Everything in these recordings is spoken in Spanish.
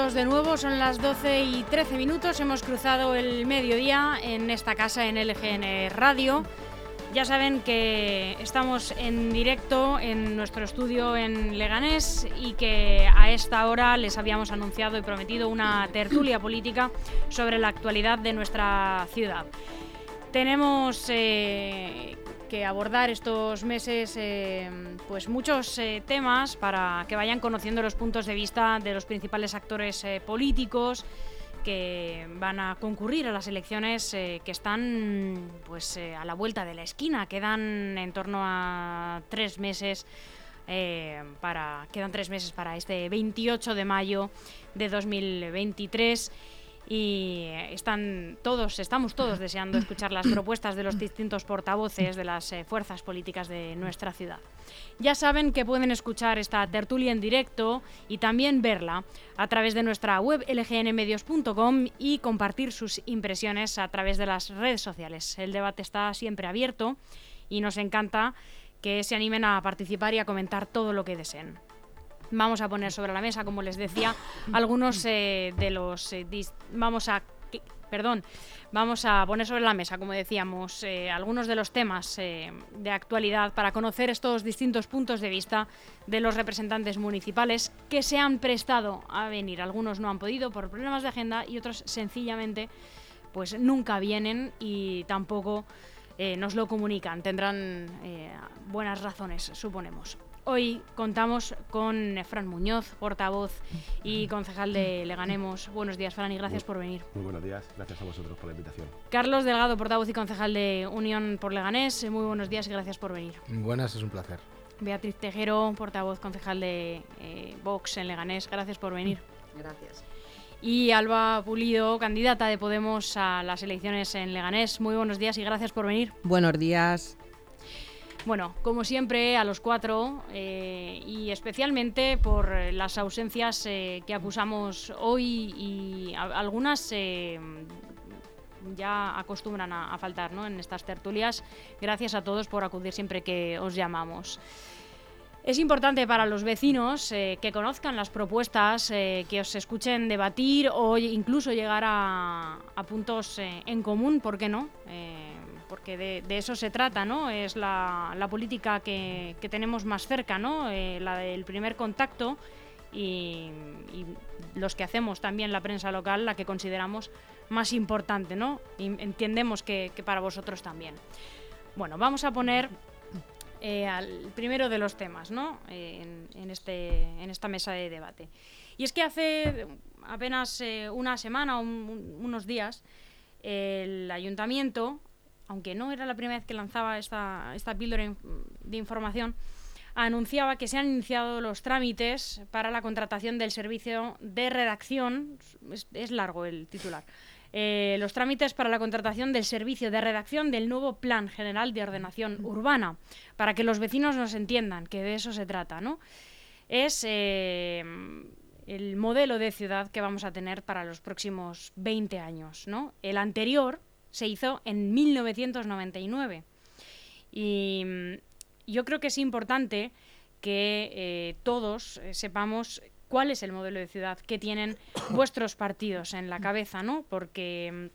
bienvenidos de nuevo. Son las 12 y 13 minutos. Hemos cruzado el mediodía en esta casa en LGN Radio. Ya saben que estamos en directo en nuestro estudio en Leganés y que a esta hora les habíamos anunciado y prometido una tertulia política sobre la actualidad de nuestra ciudad. Tenemos eh, que abordar estos meses eh, pues muchos eh, temas para que vayan conociendo los puntos de vista de los principales actores eh, políticos que van a concurrir a las elecciones que están pues a la vuelta de la esquina. Quedan en torno a tres meses para quedan tres meses para este 28 de mayo de 2023 y están todos, estamos todos deseando escuchar las propuestas de los distintos portavoces de las eh, fuerzas políticas de nuestra ciudad. Ya saben que pueden escuchar esta tertulia en directo y también verla a través de nuestra web lgnmedios.com y compartir sus impresiones a través de las redes sociales. El debate está siempre abierto y nos encanta que se animen a participar y a comentar todo lo que deseen. Vamos a poner sobre la mesa, como les decía, algunos eh, de los... Eh, vamos a... Perdón, vamos a poner sobre la mesa, como decíamos, eh, algunos de los temas de actualidad para conocer estos distintos puntos de vista de los representantes municipales que se han prestado a venir. Algunos no han podido por problemas de agenda y otros sencillamente pues nunca vienen y tampoco nos lo comunican. Tendrán buenas razones, suponemos. Hoy contamos con Fran Muñoz, portavoz y concejal de Leganemos. Buenos días, Fran, y gracias por venir. Muy buenos días, gracias a vosotros por la invitación. Carlos Delgado, portavoz y concejal de Unión por Leganés. Muy buenos días y gracias por venir. Buenas, es un placer. Beatriz Tejero, portavoz concejal de eh, Vox en Leganés. Gracias por venir. Gracias. Y Alba Pulido, candidata de Podemos a las elecciones en Leganés. Muy buenos días y gracias por venir. Buenos días. Bueno, como siempre, a los cuatro eh, y especialmente por las ausencias eh, que acusamos hoy y algunas eh, ya acostumbran a, faltar ¿no? en estas tertulias. Gracias a todos por acudir siempre que os llamamos. Es importante para los vecinos que conozcan las propuestas, que os escuchen debatir o incluso llegar a puntos en común, ¿por qué no? Porque de, eso se trata, ¿no? Es la, política que, tenemos más cerca, ¿no? Eh, la del primer contacto y, los que hacemos también la prensa local, la que consideramos más importante, ¿no? Y entendemos que, para vosotros también. Bueno, vamos a poner eh, al primero de los temas, ¿no? Eh, en, este, en esta mesa de debate. Y es que hace apenas una semana o unos días, el ayuntamiento aunque no era la primera vez que lanzaba esta, esta píldora de información, anunciaba que se han iniciado los trámites para la contratación del servicio de redacción, es, largo el titular, eh, los trámites para la contratación del servicio de redacción del nuevo Plan General de Ordenación Urbana, para que los vecinos nos entiendan que de eso se trata, ¿no? Es eh, el modelo de ciudad que vamos a tener para los próximos 20 años, ¿no? El anterior, se hizo en 1999. Y mm, yo creo que es importante que eh, todos eh, sepamos cuál es el modelo de ciudad que tienen vuestros partidos en la cabeza, ¿no? Porque mm,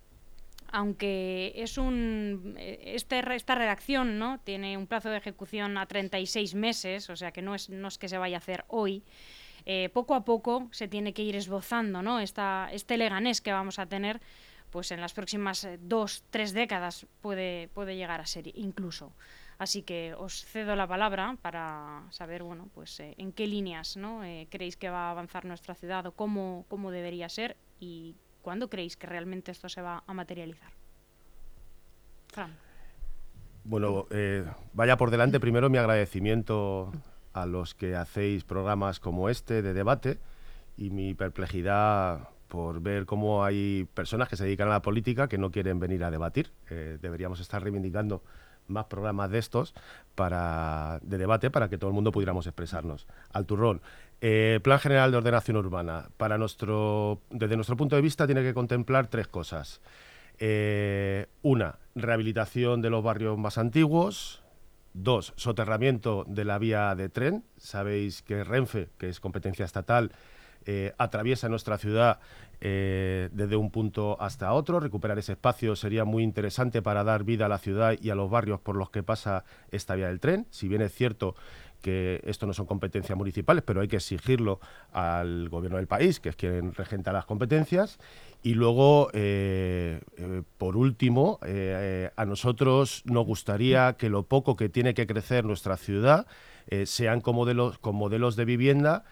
aunque es un eh, este, esta redacción no tiene un plazo de ejecución a 36 meses, o sea que no es, no es que se vaya a hacer hoy, poco a poco se tiene que ir esbozando ¿no? Esta, este leganés que vamos a tener pues en las próximas eh, dos, tres décadas puede, puede llegar a ser incluso. Así que os cedo la palabra para saber, bueno, pues eh, en qué líneas ¿no? Eh, creéis que va a avanzar nuestra ciudad o cómo, cómo debería ser y cuándo creéis que realmente esto se va a materializar. Fran. Bueno, vaya por delante primero mi agradecimiento a los que hacéis programas como este de debate y mi perplejidad por ver cómo hay personas que se dedican a la política que no quieren venir a debatir. Eh, deberíamos estar reivindicando más programas de estos para, de debate para que todo el mundo pudiéramos expresarnos. Al turrón. Eh, Plan General de Ordenación Urbana. Para nuestro, desde nuestro punto de vista tiene que contemplar tres cosas. Eh, una, rehabilitación de los barrios más antiguos. Dos, soterramiento de la vía de tren. Sabéis que Renfe, que es competencia estatal, atraviesa nuestra ciudad desde un punto hasta otro. Recuperar ese espacio sería muy interesante para dar vida a la ciudad y a los barrios por los que pasa esta vía del tren. Si bien es cierto que esto no son competencias municipales, pero hay que exigirlo al gobierno del país, que es quien regenta las competencias. Y luego, eh, eh, por último, eh, a nosotros nos gustaría que lo poco que tiene que crecer nuestra ciudad sean con modelos, con modelos de vivienda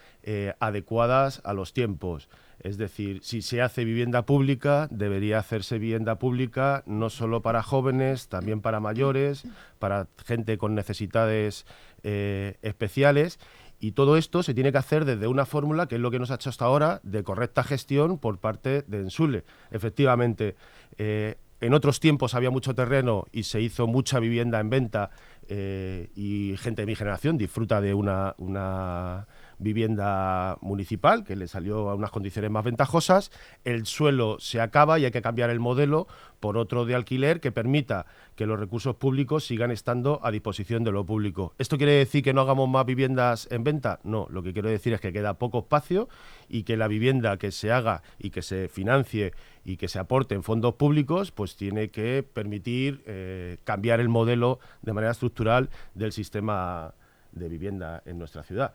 adecuadas a los tiempos. Es decir, si se hace vivienda pública, debería hacerse vivienda pública no solo para jóvenes, también para mayores, para gente con necesidades eh, especiales. Y todo esto se tiene que hacer desde una fórmula que es lo que nos ha hecho hasta ahora de correcta gestión por parte de Ensule. Efectivamente, eh, en otros tiempos había mucho terreno y se hizo mucha vivienda en venta eh, y gente de mi generación disfruta de una, una vivienda municipal que le salió a unas condiciones más ventajosas, el suelo se acaba y hay que cambiar el modelo por otro de alquiler que permita que los recursos públicos sigan estando a disposición de lo público. ¿Esto quiere decir que no hagamos más viviendas en venta? No, lo que quiero decir es que queda poco espacio y que la vivienda que se haga y que se financie y que se aporte en fondos públicos, pues tiene que permitir eh, cambiar el modelo de manera estructural del sistema de vivienda en nuestra ciudad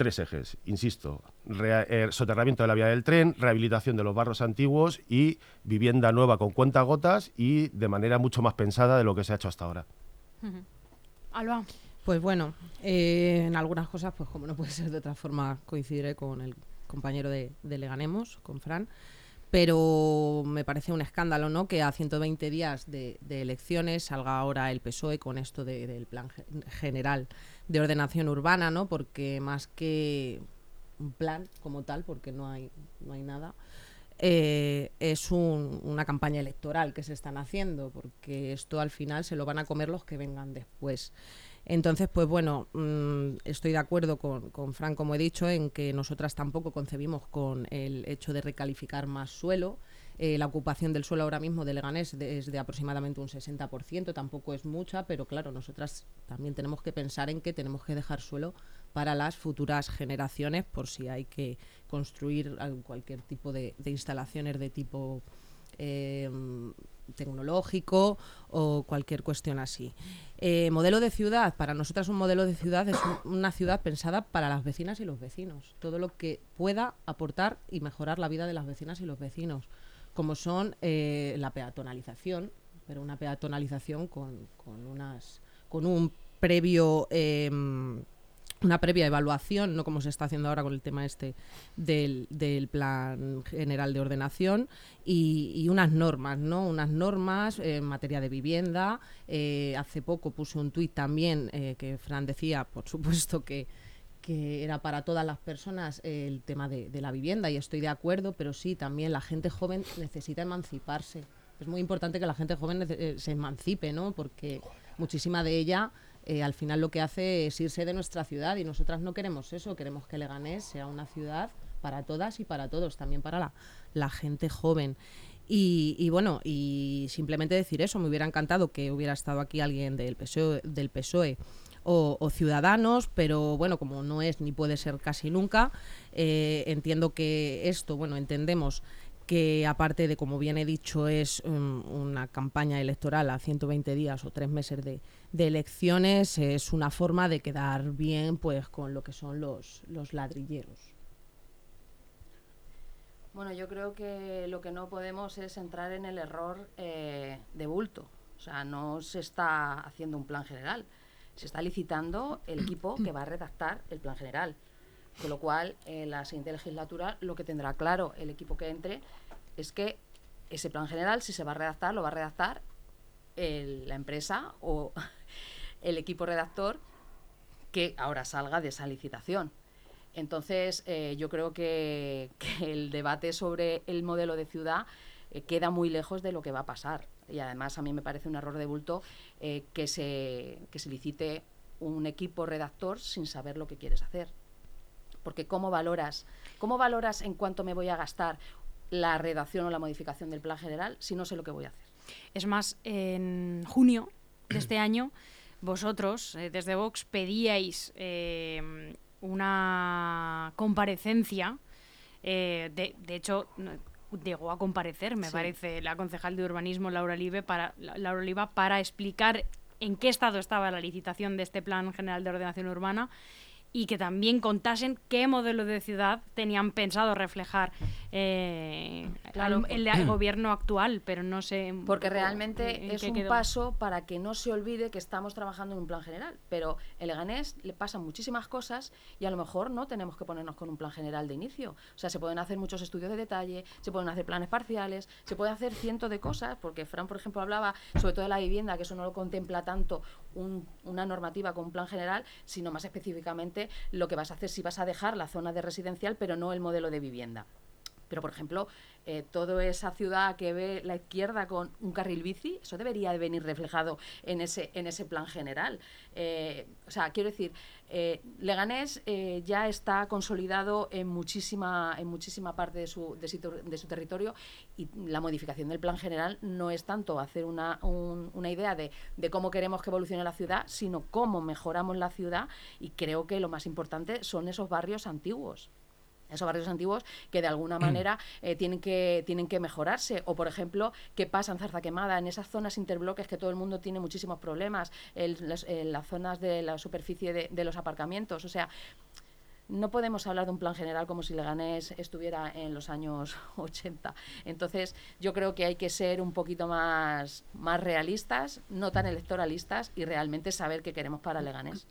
tres ejes, insisto, eh, soterramiento de la vía del tren, rehabilitación de los barrios antiguos y vivienda nueva con cuentagotas y de manera mucho más pensada de lo que se ha hecho hasta ahora. Alba. Pues bueno, eh, en algunas cosas, pues como no puede ser de otra forma, coincidiré con el compañero de, de Leganemos, con Fran pero me parece un escándalo ¿no? que a 120 días de, elecciones salga ahora el PSOE con esto del plan general de ordenación urbana, ¿no? porque más que un plan como tal, porque no hay, no hay nada, eh, es una campaña electoral que se están haciendo, porque esto al final se lo van a comer los que vengan después. Entonces, pues bueno, mm, estoy de acuerdo con, con Fran, como he dicho, en que nosotras tampoco concebimos con el hecho de recalificar más suelo. Eh, la ocupación del suelo ahora mismo de Leganés es de aproximadamente un 60%, tampoco es mucha, pero claro, nosotras también tenemos que pensar en que tenemos que dejar suelo para las futuras generaciones por si hay que construir cualquier tipo de, de instalaciones de tipo eh, tecnológico o cualquier cuestión así. Eh, modelo de ciudad, para nosotras un modelo de ciudad es una ciudad pensada para las vecinas y los vecinos, todo lo que pueda aportar y mejorar la vida de las vecinas y los vecinos, como son eh, la peatonalización, pero una peatonalización con, con, unas, con un previo... Em, una previa evaluación, no como se está haciendo ahora con el tema este del, del plan general de ordenación, y, unas normas, ¿no? Unas normas en materia de vivienda. Eh, hace poco puse un tuit también eh, que Fran decía, por supuesto, que, que era para todas las personas el tema de, de la vivienda, y estoy de acuerdo, pero sí, también la gente joven necesita emanciparse. Es muy importante que la gente joven eh, se emancipe, ¿no? Porque muchísima de ella eh, al final lo que hace es irse de nuestra ciudad y nosotras no queremos eso, queremos que Leganés sea una ciudad para todas y para todos, también para la, gente joven. Y, bueno, y simplemente decir eso, me hubiera encantado que hubiera estado aquí alguien del PSOE, del PSOE o, Ciudadanos, pero bueno, como no es ni puede ser casi nunca, eh, entiendo que esto, bueno, entendemos que aparte de, como bien he dicho, es um, una campaña electoral a 120 días o tres meses de, elecciones, es una forma de quedar bien pues con lo que son los, los ladrilleros. Bueno, yo creo que lo que no podemos es entrar en el error eh, de bulto. O sea, no se está haciendo un plan general, se está licitando el equipo que va a redactar el plan general. Con lo cual, en la siguiente legislatura lo que tendrá claro el equipo que entre es que ese plan general, si se va a redactar, lo va a redactar la empresa o el equipo redactor que ahora salga de esa licitación. Entonces, eh, yo creo que, el debate sobre el modelo de ciudad eh, queda muy lejos de lo que va a pasar. Y además, a mí me parece un error de bulto eh, que, se, que se licite un equipo redactor sin saber lo que quieres hacer. Porque ¿cómo valoras? ¿Cómo valoras en cuánto me voy a gastar la redacción o la modificación del plan general si no sé lo que voy a hacer. Es más, en junio de este año, vosotros, eh, desde Vox, pedíais eh, una comparecencia. Eh, de, de, hecho, llegó a comparecer, me parece, la concejal de urbanismo Laura, Olive para, Laura Oliva para explicar en qué estado estaba la licitación de este Plan General de Ordenación Urbana y que también contasen qué modelo de ciudad tenían pensado reflejar eh, el, gobierno actual, pero no sé. Porque realmente es un paso para que no se olvide que estamos trabajando en un plan general. Pero el Leganés le pasan muchísimas cosas y a lo mejor no tenemos que ponernos con un plan general de inicio. O sea, se pueden hacer muchos estudios de detalle, se pueden hacer planes parciales, se puede hacer cientos de cosas, porque Fran, por ejemplo, hablaba sobre todo de la vivienda, que eso no lo contempla tanto una normativa con un plan general, sino más específicamente lo que vas a hacer si vas a dejar la zona de residencial, pero no el modelo de vivienda. Pero, por ejemplo, eh, toda esa ciudad que ve la izquierda con un carril bici, eso debería de venir reflejado en ese, en ese plan general. Eh, o sea, quiero decir, eh, Leganés eh, ya está consolidado en muchísima, en muchísima parte de su, de, su, territorio y la modificación del plan general no es tanto hacer una, una idea de, de cómo queremos que evolucione la ciudad, sino cómo mejoramos la ciudad y creo que lo más importante son esos barrios antiguos esos barrios antiguos que de alguna manera eh, tienen, que, tienen que mejorarse. O, por ejemplo, ¿qué pasa en Zarza Quemada? En esas zonas interbloques que todo el mundo tiene muchísimos problemas, en las, zonas de la superficie de, los aparcamientos. O sea, no podemos hablar de un plan general como si Leganés estuviera en los años 80. Entonces, yo creo que hay que ser un poquito más, más realistas, no tan electoralistas y realmente saber qué queremos para Leganés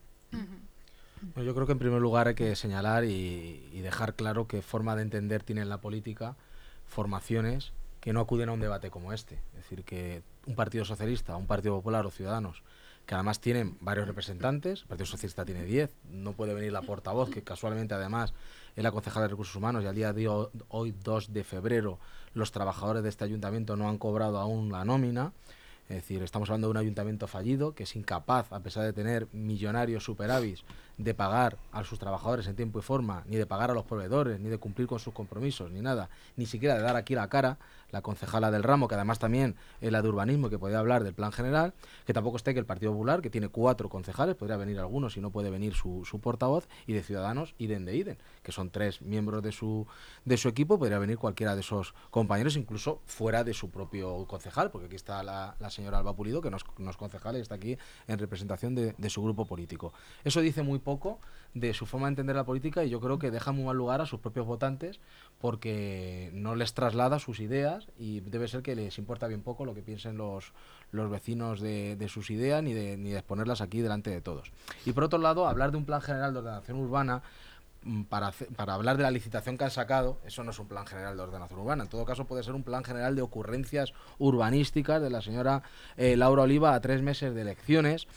yo creo que en primer lugar hay que señalar y, dejar claro qué forma de entender tiene la política formaciones que no acuden a un debate como este. Es decir, que un Partido Socialista, un Partido Popular o Ciudadanos, que además tienen varios representantes, el Partido Socialista tiene 10, no puede venir la portavoz, que casualmente además es la concejala de Recursos Humanos y al día de hoy, 2 de febrero, los trabajadores de este ayuntamiento no han cobrado aún la nómina. Es decir, estamos hablando de un ayuntamiento fallido que es incapaz, a pesar de tener millonarios superávits, de pagar a sus trabajadores en tiempo y forma, ni de pagar a los proveedores, ni de cumplir con sus compromisos, ni nada, ni siquiera de dar aquí la cara, la concejala del ramo, que además también es la de urbanismo, que podía hablar del plan general, que tampoco esté que el Partido Popular, que tiene cuatro concejales, podría venir algunos y no puede venir su, su portavoz, y de Ciudadanos, Iden de Iden, que son tres miembros de su, de su equipo, podría venir cualquiera de esos compañeros, incluso fuera de su propio concejal, porque aquí está la, señora Alba Pulido, que no es, concejal y está aquí en representación de, de su grupo político. Eso dice muy poco de su forma de entender la política y yo creo que deja muy mal lugar a sus propios votantes porque no les traslada sus ideas y debe ser que les importa bien poco lo que piensen los, los vecinos de, sus ideas ni de, ni de exponerlas aquí delante de todos. Y por otro lado, hablar de un plan general de ordenación urbana mm, para, para, hablar de la licitación que han sacado, eso no es un plan general de ordenación urbana. En todo caso, puede ser un plan general de ocurrencias urbanísticas de la señora eh, Laura Oliva a tres meses de elecciones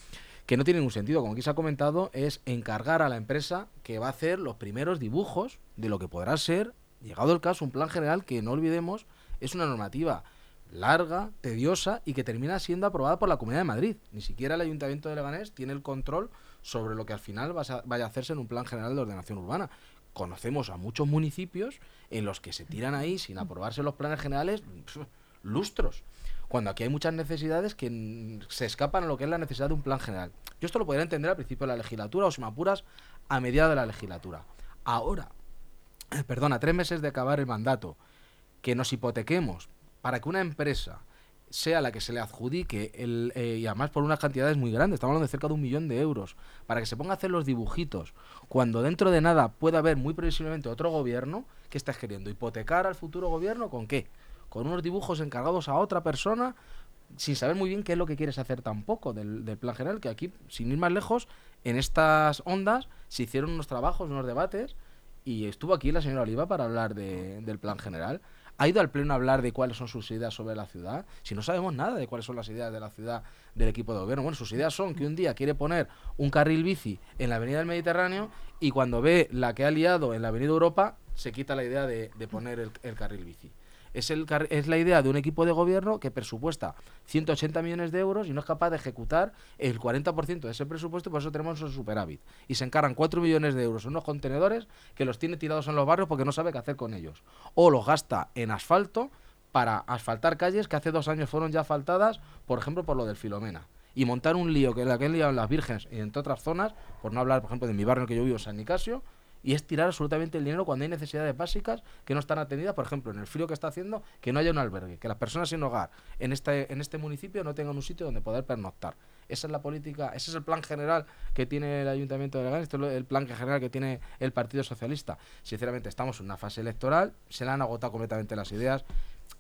que no tiene ningún sentido. Como aquí se ha comentado, es encargar a la empresa que va a hacer los primeros dibujos de lo que podrá ser, llegado el caso, un plan general que no olvidemos es una normativa larga, tediosa y que termina siendo aprobada por la Comunidad de Madrid. Ni siquiera el Ayuntamiento de Leganés tiene el control sobre lo que al final vaya a hacerse en un plan general de ordenación urbana. Conocemos a muchos municipios en los que se tiran ahí sin aprobarse los planes generales lustros cuando aquí hay muchas necesidades que se escapan a lo que es la necesidad de un plan general. Yo esto lo podría entender al principio de la legislatura o, si me apuras, a mediados de la legislatura. Ahora, perdona, tres meses de acabar el mandato, que nos hipotequemos para que una empresa sea la que se le adjudique, eh, y además por unas cantidades muy grandes, estamos hablando de cerca de un millón de euros, para que se ponga a hacer los dibujitos, cuando dentro de nada pueda haber muy previsiblemente otro gobierno, ¿qué estás queriendo? ¿Hipotecar al futuro gobierno con qué? Con unos dibujos encargados a otra persona sin saber muy bien qué es lo que quieres hacer tampoco del, plan general, que aquí, sin ir más lejos, en estas ondas se hicieron unos trabajos, unos debates, y estuvo aquí la señora Oliva para hablar del plan general. ¿Ha ido al pleno a hablar de cuáles son sus ideas sobre la ciudad? Si no sabemos nada de cuáles son las ideas de la ciudad del equipo de gobierno. Bueno, sus ideas son que un día quiere poner un carril bici en la avenida del Mediterráneo y cuando ve la que ha liado en la avenida Europa, se quita la idea de, poner el carril bici. Es, el, es la idea de un equipo de gobierno que presupuesta 180 millones de euros y no es capaz de ejecutar el 40% de ese presupuesto, por eso tenemos un superávit. Y se encargan 4 millones de euros en unos contenedores que los tiene tirados en los barrios porque no sabe qué hacer con ellos. O los gasta en asfalto para asfaltar calles que hace dos años fueron ya asfaltadas, por ejemplo, por lo del Filomena y montar un lío que la que han liado en las Vírgenes y entre otras zonas, por no hablar, por ejemplo, de mi barrio en que yo vivo, San Nicasio, y es tirar absolutamente el dinero cuando hay necesidades básicas que no están atendidas, por ejemplo, en el frío que está haciendo, que no haya un albergue, que las personas sin hogar en este, en este municipio no tengan un sitio donde poder pernoctar. Esa es la política, ese es el plan general que tiene el Ayuntamiento de Leganés, este es el plan general que tiene el Partido Socialista. Sinceramente, estamos en una fase electoral, se le han agotado completamente las ideas.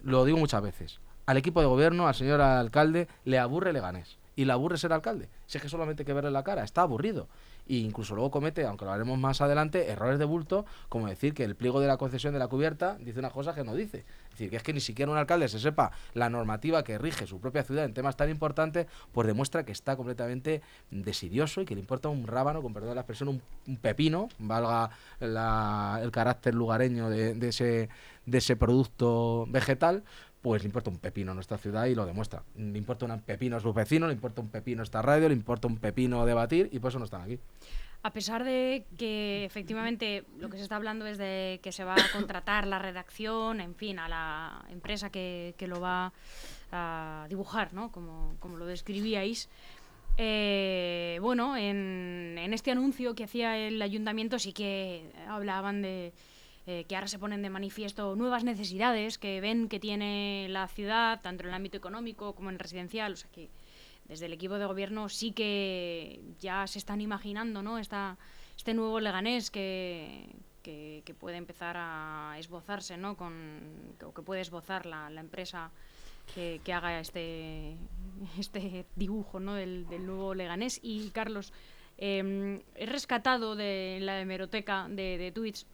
Lo digo muchas veces. Al equipo de gobierno, al señor alcalde, le aburre Leganés. Y le aburre ser alcalde. Si es que solamente hay que verle la cara, está aburrido e incluso luego comete, aunque lo haremos más adelante, errores de bulto, como decir que el pliego de la concesión de la cubierta dice una cosa que no dice. Es decir, que es que ni siquiera un alcalde se sepa la normativa que rige su propia ciudad en temas tan importantes, pues demuestra que está completamente desidioso y que le importa un rábano, con perdón de la expresión, un, pepino, valga el carácter lugareño de, de, ese, de ese producto vegetal, pues le importa un pepino nuestra ciudad y lo demuestra. Le importa un pepino a sus vecinos, le importa un pepino esta radio, le importa un pepino debatir y por eso no están aquí. A pesar de que efectivamente lo que se está hablando es de que se va a contratar la redacción, en fin, a la empresa que, lo va a dibujar, ¿no? Como, como lo describíais. Eh, bueno, en, en este anuncio que hacía el ayuntamiento sí que hablaban de, eh, que ahora se ponen de manifiesto nuevas necesidades que ven que tiene la ciudad, tanto en el ámbito económico como en residencial. O sea que desde el equipo de gobierno sí que ya se están imaginando ¿no? Esta, este nuevo Leganés que, que, puede empezar a esbozarse, ¿no? Con, o que puede esbozar la, empresa que, haga este, este dibujo ¿no? del, nuevo Leganés. Y Carlos, eh, he rescatado de la hemeroteca de, de tweets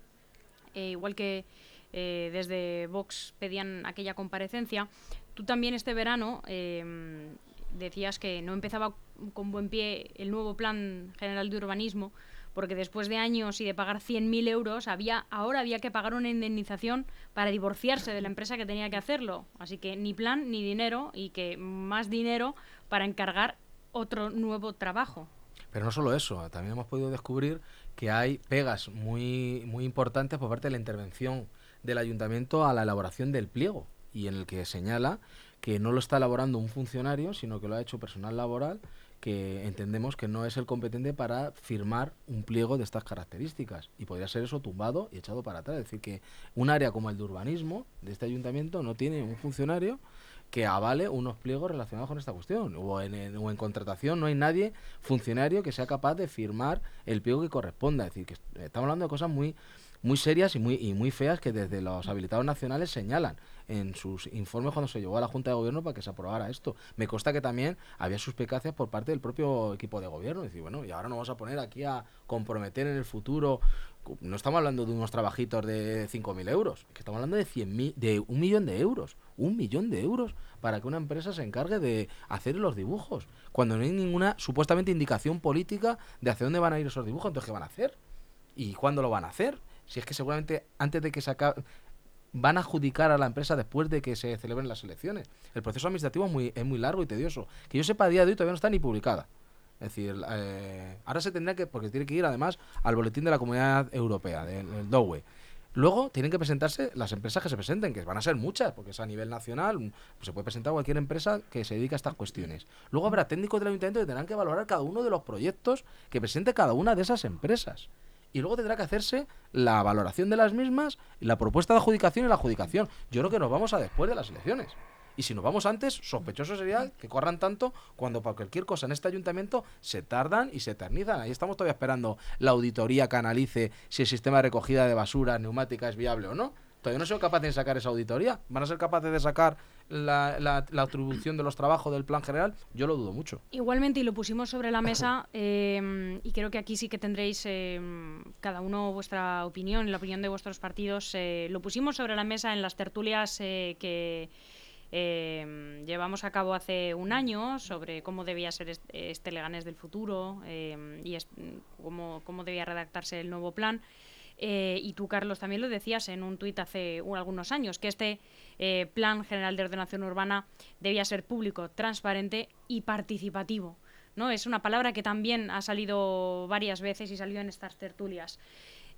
eh, igual que eh, desde Vox pedían aquella comparecencia, tú también este verano em, decías que no empezaba con buen pie el nuevo Plan General de Urbanismo, porque después de años y de pagar 100.000 euros, había, ahora había que pagar una indemnización para divorciarse de la empresa que tenía que hacerlo. Así que ni plan ni dinero y que más dinero para encargar otro nuevo trabajo. Pero no solo eso, también hemos podido descubrir que hay pegas muy, muy importantes por parte de la intervención del ayuntamiento a la elaboración del pliego y en el que señala que no lo está elaborando un funcionario, sino que lo ha hecho personal laboral que entendemos que no es el competente para firmar un pliego de estas características. Y podría ser eso tumbado y echado para atrás. Es decir, que un área como el de urbanismo de este ayuntamiento no tiene un funcionario que avale unos pliegos relacionados con esta cuestión. O en, en, contratación no hay nadie, funcionario, que sea capaz de firmar el pliego que corresponda. Es decir, que estamos hablando de cosas muy muy serias y muy, y muy feas que desde los habilitados nacionales señalan en sus informes cuando se llegó a la Junta de Gobierno para que se aprobara esto. Me consta que también había suspicacias por parte del propio equipo de gobierno. Decir, bueno, y ahora nos vamos a poner aquí a comprometer en el futuro no estamos hablando de unos trabajitos de 5.000 euros, que estamos hablando de, 100 de un millón de euros. Un millón de euros para que una empresa se encargue de hacer los dibujos, cuando no hay ninguna supuestamente indicación política de hacia dónde van a ir esos dibujos. Entonces, ¿qué van a hacer? ¿Y cuándo lo van a hacer? Si es que seguramente antes de que se acabe van a adjudicar a la empresa después de que se celebren las elecciones. El proceso administrativo es muy, es muy largo y tedioso. Que yo sepa, a día de hoy todavía no está ni publicada. Es decir, eh, ahora se tendría que, porque tiene que ir además al boletín de la Comunidad Europea, del, DOWE. Luego tienen que presentarse las empresas que se presenten, que van a ser muchas, porque es a nivel nacional, pues se puede presentar cualquier empresa que se dedique a estas cuestiones. Luego habrá técnicos del ayuntamiento que tendrán que valorar cada uno de los proyectos que presente cada una de esas empresas. Y luego tendrá que hacerse la valoración de las mismas, la propuesta de adjudicación y la adjudicación. Yo creo que nos vamos a después de las elecciones. Y si nos vamos antes, sospechoso sería que corran tanto cuando para cualquier cosa en este ayuntamiento se tardan y se eternizan. Ahí estamos todavía esperando la auditoría que analice si el sistema de recogida de basura neumática es viable o no. Todavía no son capaces de sacar esa auditoría. ¿Van a ser capaces de sacar la, la, atribución de los trabajos del plan general? Yo lo dudo mucho. Igualmente, y lo pusimos sobre la mesa, eh, y creo que aquí sí que tendréis eh, cada uno vuestra opinión, la opinión de vuestros partidos. Eh, lo pusimos sobre la mesa en las tertulias que eh, llevamos a cabo hace un año sobre cómo debía ser este, Leganés del futuro em, y cómo, cómo, debía redactarse el nuevo plan. Eh, y tú, Carlos, también lo decías en un tuit hace algunos años, que este eh, Plan General de Ordenación Urbana debía ser público, transparente y participativo. ¿no? Es una palabra que también ha salido varias veces y salió en estas tertulias.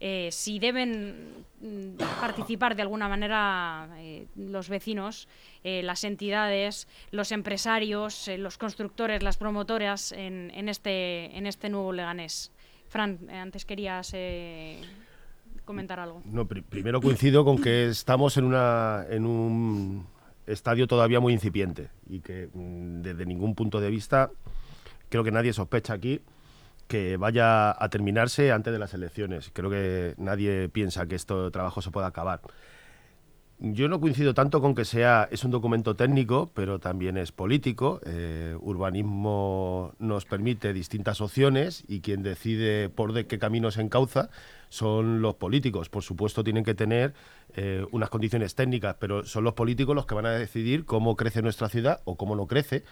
Eh, si deben mm, participar de alguna manera eh, los vecinos, eh, las entidades, los empresarios, los constructores, las promotoras en, este, este nuevo Leganés. Fran, antes querías comentar algo. No, primero coincido con que estamos en un estadio todavía muy incipiente y que mm, desde ningún punto de vista creo que nadie sospecha aquí que vaya a terminarse antes de las elecciones. Creo que nadie piensa que este trabajo se pueda acabar. Yo no coincido tanto con que sea es un documento técnico, pero también es político. Eh, urbanismo nos permite distintas opciones y quien decide por de qué camino se encauza son los políticos. Por supuesto, tienen que tener eh, unas condiciones técnicas, pero son los políticos los que van a decidir cómo crece nuestra ciudad o cómo no crece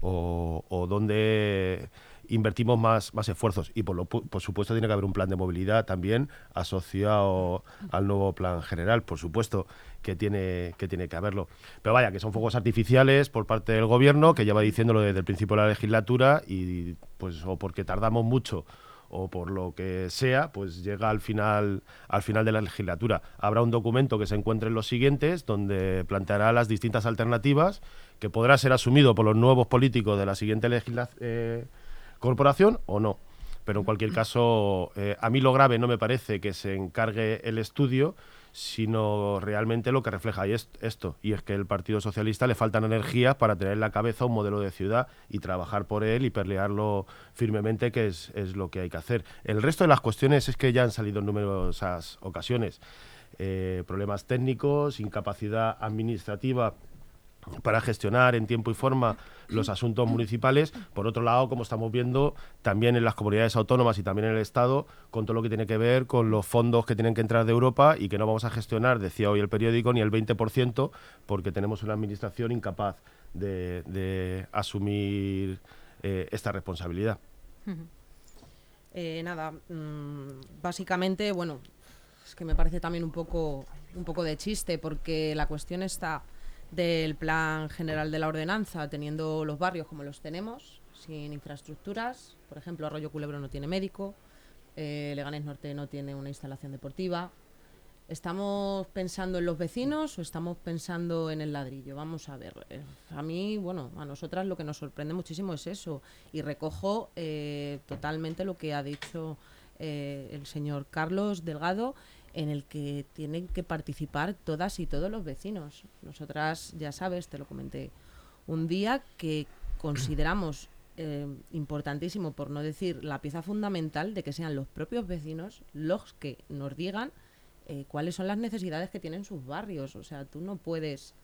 o, o dónde invertimos más, más esfuerzos y por, lo, por supuesto tiene que haber un plan de movilidad también asociado al nuevo plan general, por supuesto que tiene que tiene que haberlo. Pero vaya, que son fuegos artificiales por parte del gobierno que lleva diciéndolo desde el principio de la legislatura y pues o porque tardamos mucho o por lo que sea, pues llega al final, al final de la legislatura. Habrá un documento que se encuentre en los siguientes, donde planteará las distintas alternativas que podrá ser asumido por los nuevos políticos de la siguiente legislatura. Eh, corporación o no. Pero en cualquier caso, eh, a mí lo grave no me parece que se encargue el estudio, sino realmente lo que refleja es esto, y es que el Partido Socialista le faltan energías para tener en la cabeza un modelo de ciudad y trabajar por él y pelearlo firmemente, que es, es lo que hay que hacer. El resto de las cuestiones es que ya han salido en numerosas ocasiones. Eh, problemas técnicos, incapacidad administrativa para gestionar en tiempo y forma los asuntos municipales. Por otro lado, como estamos viendo, también en las comunidades autónomas y también en el Estado, con todo lo que tiene que ver con los fondos que tienen que entrar de Europa y que no vamos a gestionar, decía hoy el periódico, ni el 20%, porque tenemos una administración incapaz de, asumir eh, esta responsabilidad. Eh, nada, mm, básicamente, bueno, es que me parece también un poco, un poco de chiste, porque la cuestión está del plan general de la ordenanza, teniendo los barrios como los tenemos, sin infraestructuras. Por ejemplo, Arroyo Culebro no tiene médico, eh, Leganés Norte no tiene una instalación deportiva. ¿Estamos pensando en los vecinos o estamos pensando en el ladrillo? Vamos a ver. Eh, a mí, bueno, a nosotras lo que nos sorprende muchísimo es eso. Y recojo eh, totalmente lo que ha dicho el señor Carlos Delgado en el que tienen que participar todas y todos los vecinos. Nosotras, ya sabes, te lo comenté un día, que consideramos eh, importantísimo, por no decir la pieza fundamental, de que sean los propios vecinos los que nos digan eh, cuáles son las necesidades que tienen sus barrios. O sea, tú no puedes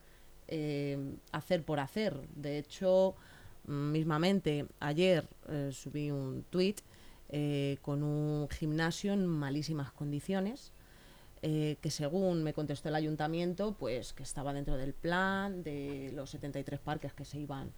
eh, hacer por hacer. De hecho, mismamente, ayer subí un tuit con un gimnasio en malísimas condiciones eh, que según me contestó el ayuntamiento, pues que estaba dentro del plan de los 73 parques que se iban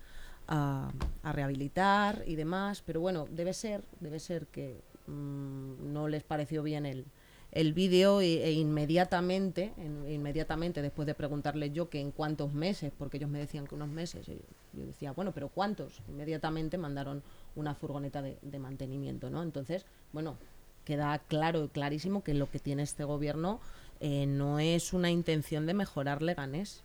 a, rehabilitar y demás, pero bueno, debe ser, debe ser que mm, no les pareció bien el, el vídeo e, inmediatamente, inmediatamente después de preguntarle yo que en cuántos meses, porque ellos me decían que unos meses, yo decía, bueno, pero ¿cuántos? Inmediatamente mandaron una furgoneta de mantenimiento, ¿no? Entonces, bueno, queda claro y clarísimo que lo que tiene este gobierno eh, no es una intención de mejorar Leganés,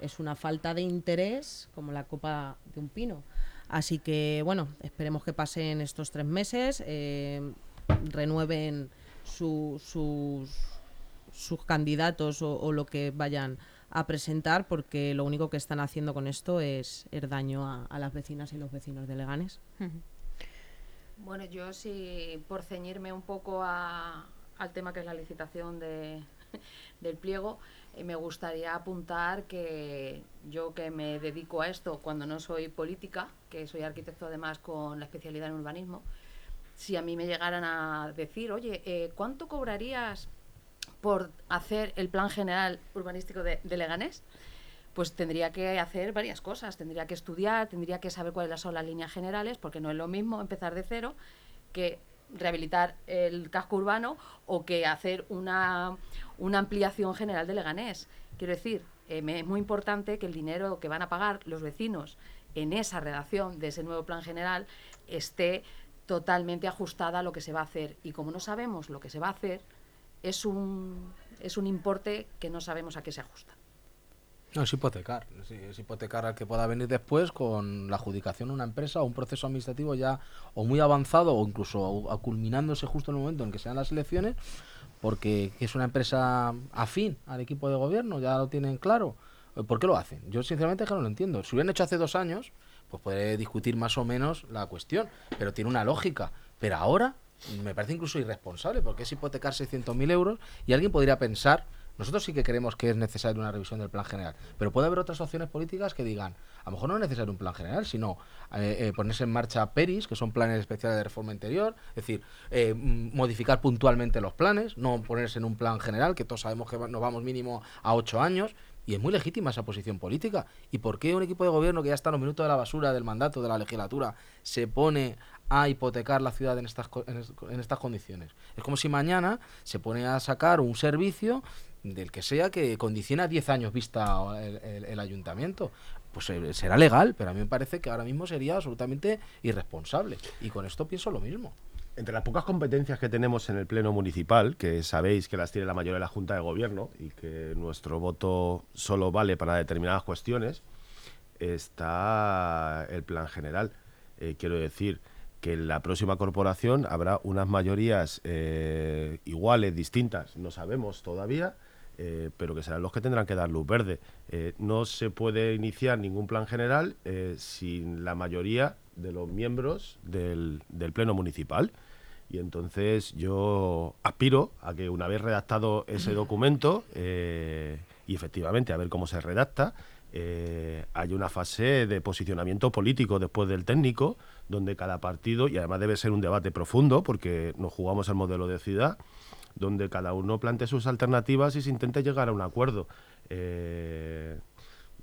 es una falta de interés como la copa de un pino. Así que, bueno, esperemos que pasen estos tres meses, eh, renueven sus, sus candidatos o, lo que vayan a presentar, porque lo único que están haciendo con esto es el daño a, las vecinas y los vecinos de Leganés. Bueno, yo sí, por ceñirme un poco al tema que es la licitación de, del pliego, eh, me gustaría apuntar que yo que me dedico a esto cuando no soy política, que soy arquitecto además con la especialidad en urbanismo, si a mí me llegaran a decir, oye, eh, ¿cuánto cobrarías por hacer el plan general urbanístico de Leganés? Pues tendría que hacer varias cosas, tendría que estudiar, tendría que saber cuáles son las líneas generales, porque no es lo mismo empezar de cero que rehabilitar el casco urbano o que hacer una, ampliación general de Leganés. Quiero decir, eh, es muy importante que el dinero que van a pagar los vecinos en esa redacción de ese nuevo plan general esté totalmente ajustada a lo que se va a hacer. Y como no sabemos lo que se va a hacer, es un, es un importe que no sabemos a qué se ajusta. No, es hipotecar. Es, hipotecar al que pueda venir después con la adjudicación de una empresa o un proceso administrativo ya o muy avanzado o incluso culminándose justo en el momento en que sean las elecciones, porque es una empresa afín al equipo de gobierno, ya lo tienen claro. ¿Por qué lo hacen? Yo sinceramente que no lo entiendo. Si hubieran hecho hace dos años, pues puede discutir más o menos la cuestión, pero tiene una lógica. Pero ahora me parece incluso irresponsable, porque es hipotecar 600.000 euros y alguien podría pensar, nosotros sí que creemos que es necesaria una revisión del plan general, pero puede haber otras opciones políticas que digan, a lo mejor no es necesario un plan general, sino eh, eh, ponerse en marcha PERIS, que son planes especiales de reforma interior, es decir, eh, modificar puntualmente los planes, no ponerse en un plan general, que todos sabemos que nos vamos mínimo a ocho años, y es muy legítima esa posición política. ¿Y por qué un equipo de gobierno que ya está en los minutos de la basura del mandato de la legislatura se pone a hipotecar la ciudad en estas, en estas condiciones? Es como si mañana se pone a sacar un servicio del que sea que condiciona 10 años vista el, ayuntamiento. Pues eh, será legal, pero a mí me parece que ahora mismo sería absolutamente irresponsable. Y con esto pienso lo mismo. Entre las pocas competencias que tenemos en el Pleno Municipal, que sabéis que las tiene la mayoría de la Junta de Gobierno y que nuestro voto solo vale para determinadas cuestiones, está el Plan General. Eh, quiero decir que en la próxima corporación habrá unas mayorías eh, iguales, distintas, no sabemos todavía, eh, pero que serán los que tendrán que dar luz verde. no se puede iniciar ningún plan general sin la mayoría de los miembros del, del Pleno Municipal. Y entonces yo aspiro a que una vez redactado ese documento, eh, y efectivamente a ver cómo se redacta, eh, hay una fase de posicionamiento político después del técnico, donde cada partido, y además debe ser un debate profundo, porque nos jugamos el modelo de ciudad, donde cada uno plantee sus alternativas y se intente llegar a un acuerdo. Eh,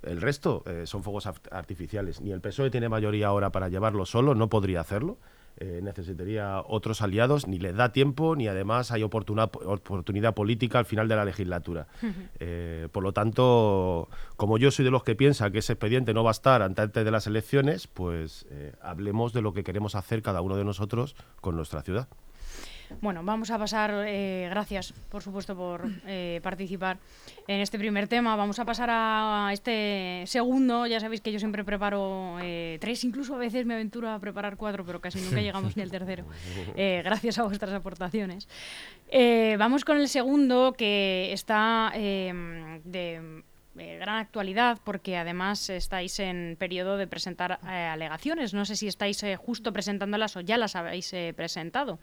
el resto son fuegos artificiales. Ni el PSOE tiene mayoría ahora para llevarlo solo, no podría hacerlo. Eh, necesitaría otros aliados, ni les da tiempo, ni además hay oportunidad política al final de la legislatura. Eh, por lo tanto, como yo soy de los que piensa que ese expediente no va a estar antes de las elecciones, pues eh, hablemos de lo que queremos hacer cada uno de nosotros con nuestra ciudad. Bueno, vamos a pasar, eh, gracias por supuesto por eh, participar en este primer tema. Vamos a pasar a este segundo. Ya sabéis que yo siempre preparo eh, tres, incluso a veces me aventuro a preparar cuatro, pero casi nunca llegamos ni al tercero. gracias a vuestras aportaciones. vamos con el segundo que está de gran actualidad porque además estáis en periodo de presentar alegaciones. No sé si estáis justo presentándolas o ya las habéis presentado.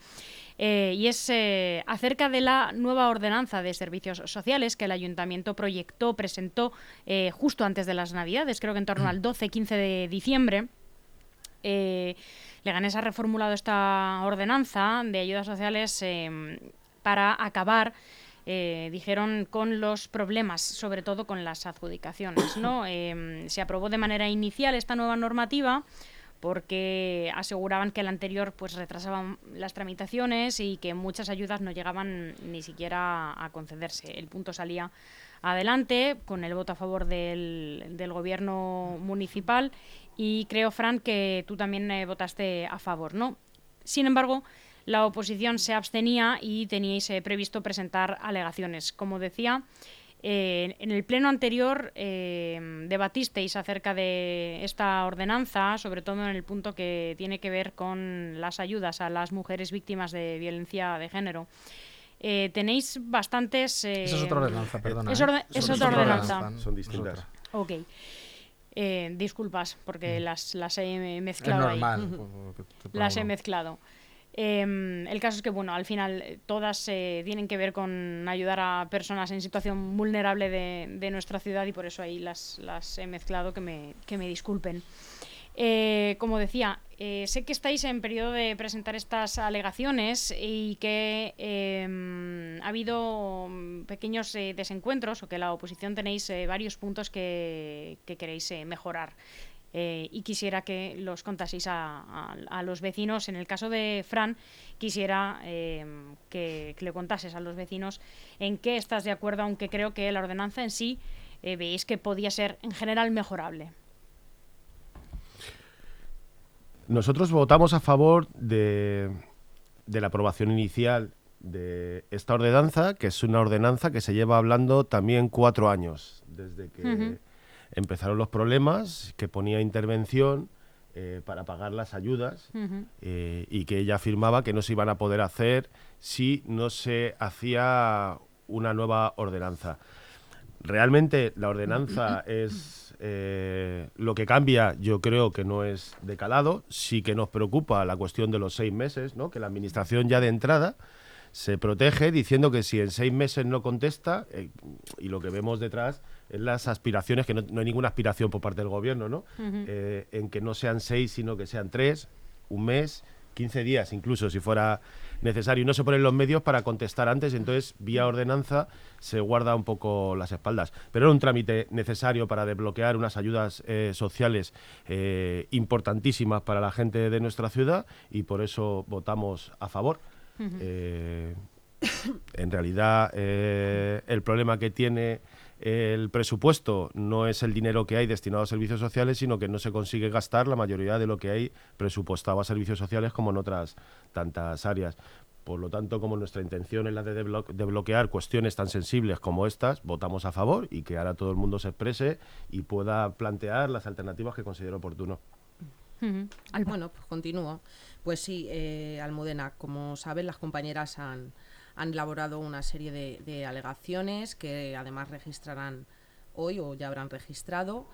Eh, y es eh, acerca de la nueva ordenanza de servicios sociales que el ayuntamiento proyectó, presentó eh, justo antes de las Navidades, creo que en torno al 12-15 de diciembre. Leganés ha reformulado esta ordenanza de ayudas sociales para acabar dijeron, con los problemas, sobre todo con las adjudicaciones. ¿no? se aprobó de manera inicial esta nueva normativa porque aseguraban que el anterior pues retrasaba las tramitaciones y que muchas ayudas no llegaban ni siquiera a concederse. El punto salía adelante con el voto a favor del, gobierno municipal y creo, Fran, que tú también eh, votaste a favor, ¿no? Sin embargo, la oposición se abstenía y teníais eh, previsto presentar alegaciones. Como decía, eh, en el pleno anterior eh, debatisteis acerca de esta ordenanza, sobre todo en el punto que tiene que ver con las ayudas a las mujeres víctimas de violencia de género. Eh, tenéis bastantes... Esa es otra ordenanza, perdona. Es, otra ordenanza. Son distintas. Ok. disculpas, porque mm. las, las he mezclado. Es normal. Las he mezclado. Em, el caso es que, bueno, al final eh, todas eh, tienen que ver con ayudar a personas en situación vulnerable de, nuestra ciudad y por eso ahí las, he mezclado, que me, que me disculpen. Eh, como decía, sé que estáis en periodo de presentar estas alegaciones y que em, ha habido pequeños desencuentros o que la oposición tenéis varios puntos que queréis mejorar. Eh, y quisiera que los contaseis a, los vecinos. En el caso de Fran, quisiera eh, que, le contases a los vecinos en qué estás de acuerdo, aunque creo que la ordenanza en sí eh, veis que podía ser en general mejorable. Nosotros votamos a favor de, de la aprobación inicial de esta ordenanza, que es una ordenanza que se lleva hablando también cuatro años, desde que empezaron los problemas, que ponía intervención eh, para pagar las ayudas eh, y que ella afirmaba que no se iban a poder hacer si no se hacía una nueva ordenanza. Realmente la ordenanza es eh, lo que cambia, yo creo que no es de calado, sí que nos preocupa la cuestión de los seis meses, ¿no? que la administración ya de entrada se protege diciendo que si en seis meses no contesta, y lo que vemos detrás es las aspiraciones, que no, hay ninguna aspiración por parte del gobierno, ¿no? Eh, en que no sean seis, sino que sean tres, un mes, 15 días incluso, si fuera necesario. Y no se ponen los medios para contestar antes, entonces vía ordenanza se guarda un poco las espaldas. Pero era un trámite necesario para desbloquear unas ayudas eh, sociales eh, importantísimas para la gente de nuestra ciudad y por eso votamos a favor. en realidad, el problema que tiene el presupuesto no es el dinero que hay destinado a servicios sociales, sino que no se consigue gastar la mayoría de lo que hay presupuestado a servicios sociales como en otras tantas áreas. Por lo tanto, como nuestra intención es la de desbloquear cuestiones tan sensibles como estas, votamos a favor y que ahora todo el mundo se exprese y pueda plantear las alternativas que considere oportuno. Bueno, pues continúo. Pues sí, eh, Almudena, como saben, las compañeras han, han elaborado una serie de, alegaciones que además registrarán hoy o ya habrán registrado.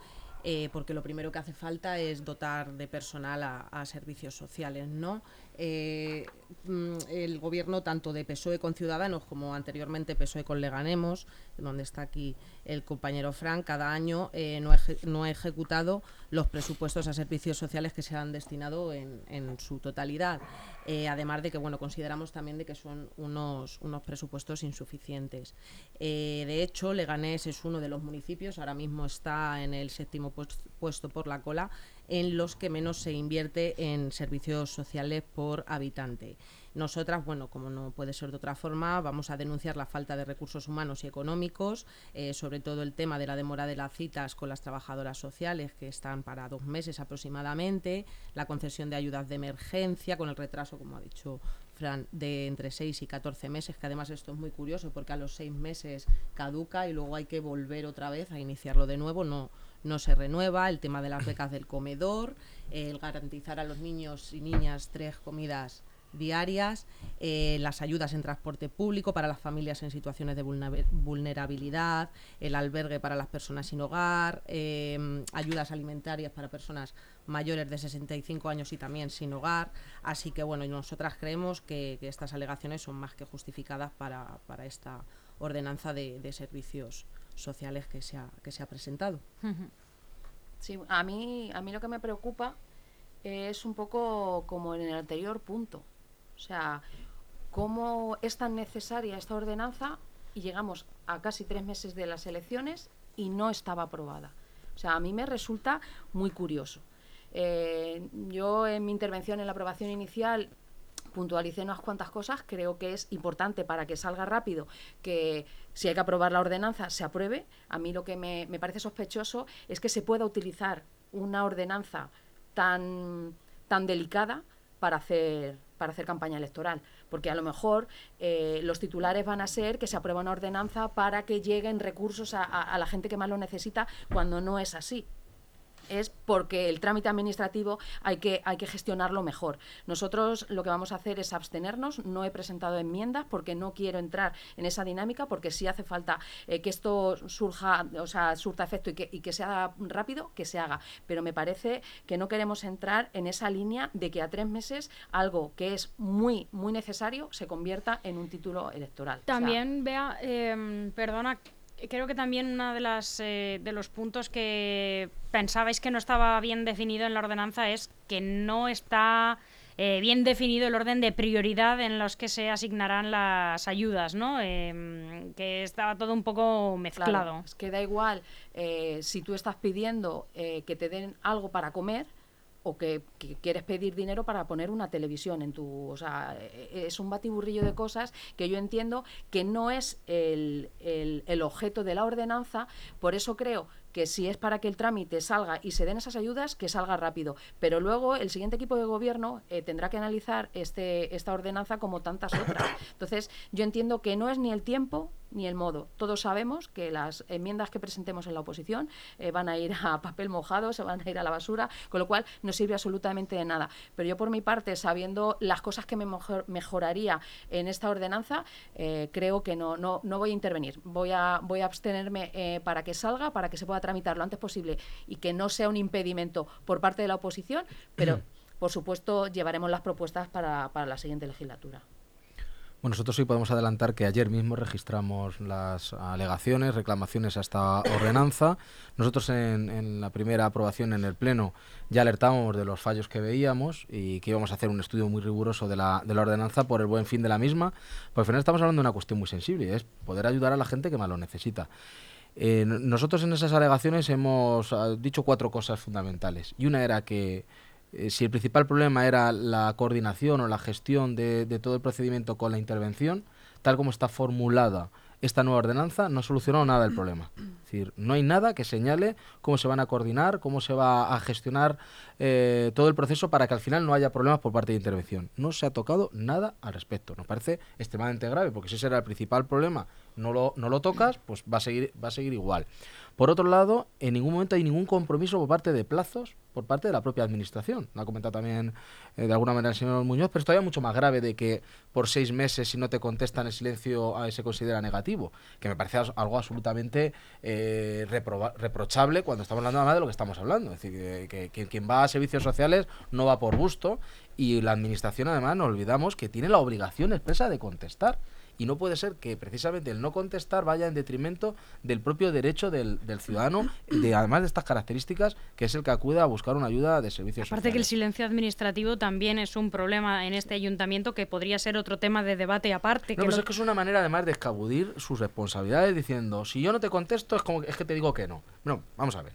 Eh, porque lo primero que hace falta es dotar de personal a, servicios sociales, ¿no? Eh, mm, el gobierno tanto de PSOE con Ciudadanos como anteriormente PSOE con Leganemos, donde está aquí el compañero Frank, cada año eh, no, ha ejecutado los presupuestos a servicios sociales que se han destinado en, su totalidad. Eh, además de que bueno consideramos también de que son unos, unos presupuestos insuficientes. de hecho, Leganés es uno de los municipios, ahora mismo está en el séptimo puesto por la cola, en los que menos se invierte en servicios sociales por habitante. Nosotras, bueno, como no puede ser de otra forma, vamos a denunciar la falta de recursos humanos y económicos, eh, sobre todo el tema de la demora de las citas con las trabajadoras sociales, que están para dos meses aproximadamente, la concesión de ayudas de emergencia, con el retraso, como ha dicho de entre 6 y 14 meses, que además esto es muy curioso porque a los seis meses caduca y luego hay que volver otra vez a iniciarlo de nuevo, no, no se renueva, el tema de las becas del comedor, el garantizar a los niños y niñas tres comidas diarias, eh, las ayudas en transporte público para las familias en situaciones de vulnerabilidad, el albergue para las personas sin hogar, em, ayudas alimentarias para personas mayores de 65 años y también sin hogar. Así que bueno, nosotras creemos que, estas alegaciones son más que justificadas para, esta ordenanza de servicios sociales que se ha, que se ha presentado. Sí, a mí, a mí lo que me preocupa es un poco como en el anterior punto. O sea, cómo es tan necesaria esta ordenanza y llegamos a casi tres meses de las elecciones y no estaba aprobada. O sea, a mí me resulta muy curioso. Eh, yo en mi intervención en la aprobación inicial puntualicé unas cuantas cosas. Creo que es importante para que salga rápido que si hay que aprobar la ordenanza se apruebe. A mí lo que me, parece sospechoso es que se pueda utilizar una ordenanza tan, tan delicada para hacer para hacer campaña electoral, porque a lo mejor eh, los titulares van a ser que se aprueba una ordenanza para que lleguen recursos a la gente que más lo necesita, cuando no es así es porque el trámite administrativo hay que, hay que gestionarlo mejor. Nosotros lo que vamos a hacer es abstenernos, no he presentado enmiendas porque no quiero entrar en esa dinámica, porque si hace falta eh, que esto surja, o sea, surta efecto y que, y que se haga rápido, que se haga. Pero me parece que no queremos entrar en esa línea de que a tres meses algo que es muy, muy necesario se convierta en un título electoral. También, vea, em, perdona, creo que también uno de, las, eh, de los puntos que pensabais que no estaba bien definido en la ordenanza es que no está eh, bien definido el orden de prioridad en los que se asignarán las ayudas, ¿no? Em, que estaba todo un poco mezclado. es que da igual eh, si tú estás pidiendo que te den algo para comer o que, quieres pedir dinero para poner una televisión en tu... O sea, e, es un batiburrillo de cosas que yo entiendo que no es el, el objeto de la ordenanza, por eso creo que si es para que el trámite salga y se den esas ayudas, que salga rápido. Pero luego el siguiente equipo de gobierno eh, tendrá que analizar este, esta ordenanza como tantas otras. Entonces, yo entiendo que no es ni el tiempo ni el modo. Todos sabemos que las enmiendas que presentemos en la oposición eh, van a ir a papel mojado, se van a ir a la basura, con lo cual no sirve absolutamente de nada. Pero yo, por mi parte, sabiendo las cosas que me mejoraría en esta ordenanza, eh, creo que no, no, no voy a intervenir. Voy a, voy a abstenerme para que salga, para que se pueda tramitar lo antes posible y que no sea un impedimento por parte de la oposición, pero por supuesto llevaremos las propuestas para, para la siguiente legislatura. Bueno, nosotros sí podemos adelantar que ayer mismo registramos las alegaciones, reclamaciones a esta ordenanza. Nosotros en, la primera aprobación en el Pleno ya alertábamos de los fallos que veíamos y que íbamos a hacer un estudio muy riguroso de la, de la ordenanza por el buen fin de la misma. Pues al final estamos hablando de una cuestión muy sensible, es poder ayudar a la gente que más lo necesita. Eh, nosotros en esas alegaciones hemos ah, dicho cuatro cosas fundamentales. Y una era que eh, si el principal problema era la coordinación o la gestión de, todo el procedimiento con la intervención, tal como está formulada esta nueva ordenanza, no ha solucionado nada el problema. Es decir, no hay nada que señale cómo se van a coordinar, cómo se va a gestionar eh, todo el proceso para que al final no haya problemas por parte de intervención. No se ha tocado nada al respecto. Nos parece extremadamente grave, porque si ese era el principal problema no lo, no lo tocas, pues va a seguir, va a seguir igual. Por otro lado, en ningún momento hay ningún compromiso por parte de plazos por parte de la propia administración. Lo ha comentado también eh, de alguna manera el señor Muñoz, pero es todavía mucho más grave de que por seis meses si no te contestan el silencio se considera negativo, que me parece algo absolutamente eh, reprochable cuando estamos hablando nada de lo que estamos hablando. Es decir, que, que quien va a servicios sociales no va por gusto y la administración además no olvidamos que tiene la obligación expresa de contestar y no puede ser que precisamente el no contestar vaya en detrimento del propio derecho del, ciudadano, de además de estas características, que es el que acude a buscar una ayuda de servicios Aparte que el silencio administrativo también es un problema en este ayuntamiento que podría ser otro tema de debate aparte. No, pero es que es una manera además de escabudir sus responsabilidades diciendo, si yo no te contesto es como es que te digo que no. No, vamos a ver.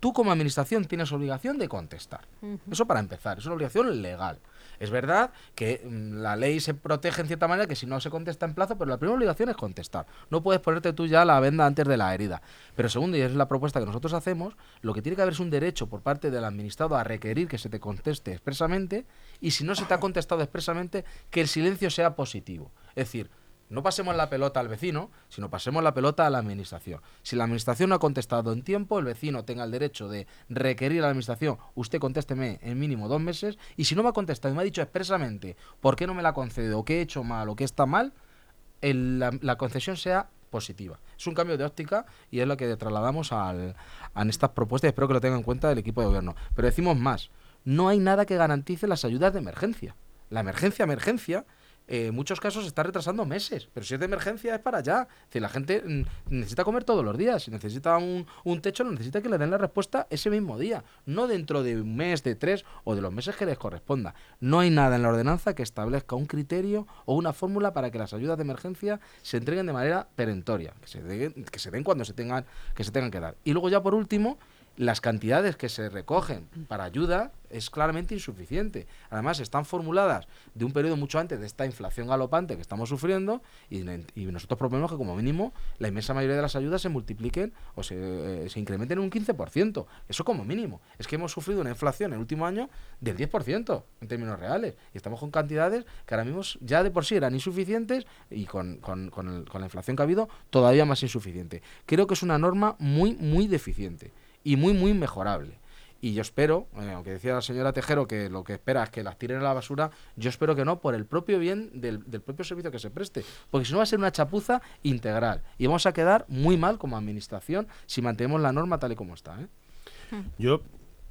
Tú como administración tienes obligación de contestar. Eso para empezar, es una obligación legal. Es verdad que mm, la ley se protege en cierta manera que si no se contesta en plazo, pero la primera obligación es contestar. No puedes ponerte tú ya la venda antes de la herida. Pero segundo, y es la propuesta que nosotros hacemos, lo que tiene que haber es un derecho por parte del administrado a requerir que se te conteste expresamente y si no se te ha contestado expresamente, que el silencio sea positivo. Es decir, no pasemos la pelota al vecino, sino pasemos la pelota a la administración. Si la administración no ha contestado en tiempo, el vecino tenga el derecho de requerir a la administración, usted contésteme en mínimo dos meses, y si no me ha contestado y me ha dicho expresamente por qué no me la ha concedido, o qué he hecho mal, o qué está mal, la, concesión sea positiva. Es un cambio de óptica y es lo que trasladamos al, a estas propuestas y espero que lo tenga en cuenta el equipo de gobierno. Pero decimos más, no hay nada que garantice las ayudas de emergencia. La emergencia, emergencia, en eh, muchos casos se está retrasando meses, pero si es de emergencia es para allá. Si la gente mm, necesita comer todos los días, si necesita un, un techo, necesita que le den la respuesta ese mismo día, no dentro de un mes, de tres o de los meses que les corresponda. No hay nada en la ordenanza que establezca un criterio o una fórmula para que las ayudas de emergencia se entreguen de manera perentoria, que se, que se den cuando se tengan que se tengan que dar. Y luego ya por último, las cantidades que se recogen para ayuda es claramente insuficiente. Además, están formuladas de un periodo mucho antes de esta inflación galopante que estamos sufriendo y, nosotros proponemos que como mínimo la inmensa mayoría de las ayudas se multipliquen o se, eh, se incrementen en un 15%. Eso como mínimo. Es que hemos sufrido una inflación en el último año del 10% en términos reales. Y estamos con cantidades que ahora mismo ya de por sí eran insuficientes y con, con, con la inflación que ha habido todavía más insuficiente. Creo que es una norma muy, muy deficiente y muy, muy mejorable. Y yo espero, eh, aunque decía la señora Tejero que lo que espera es que las tiren a la basura, yo espero que no, por el propio bien del, del, propio servicio que se preste. Porque si no va a ser una chapuza integral. Y vamos a quedar muy mal como administración si mantenemos la norma tal y como está. ¿eh? Yo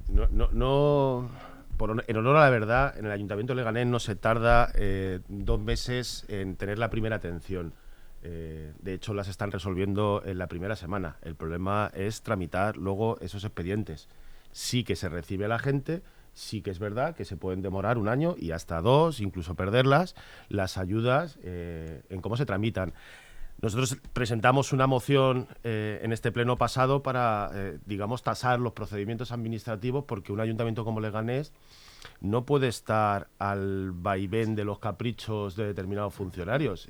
no, no, no por, en honor a la verdad, en el Ayuntamiento de Leganés no se tarda eh, dos meses en tener la primera atención. Eh, de hecho, las están resolviendo en la primera semana. El problema es tramitar luego esos expedientes. Sí que se recibe a la gente, sí que es verdad que se pueden demorar un año y hasta dos, incluso perderlas, las ayudas eh, en cómo se tramitan. Nosotros presentamos una moción eh, en este pleno pasado para, digamos, tasar los procedimientos administrativos porque un ayuntamiento como Leganés no puede estar al vaivén de los caprichos de determinados funcionarios.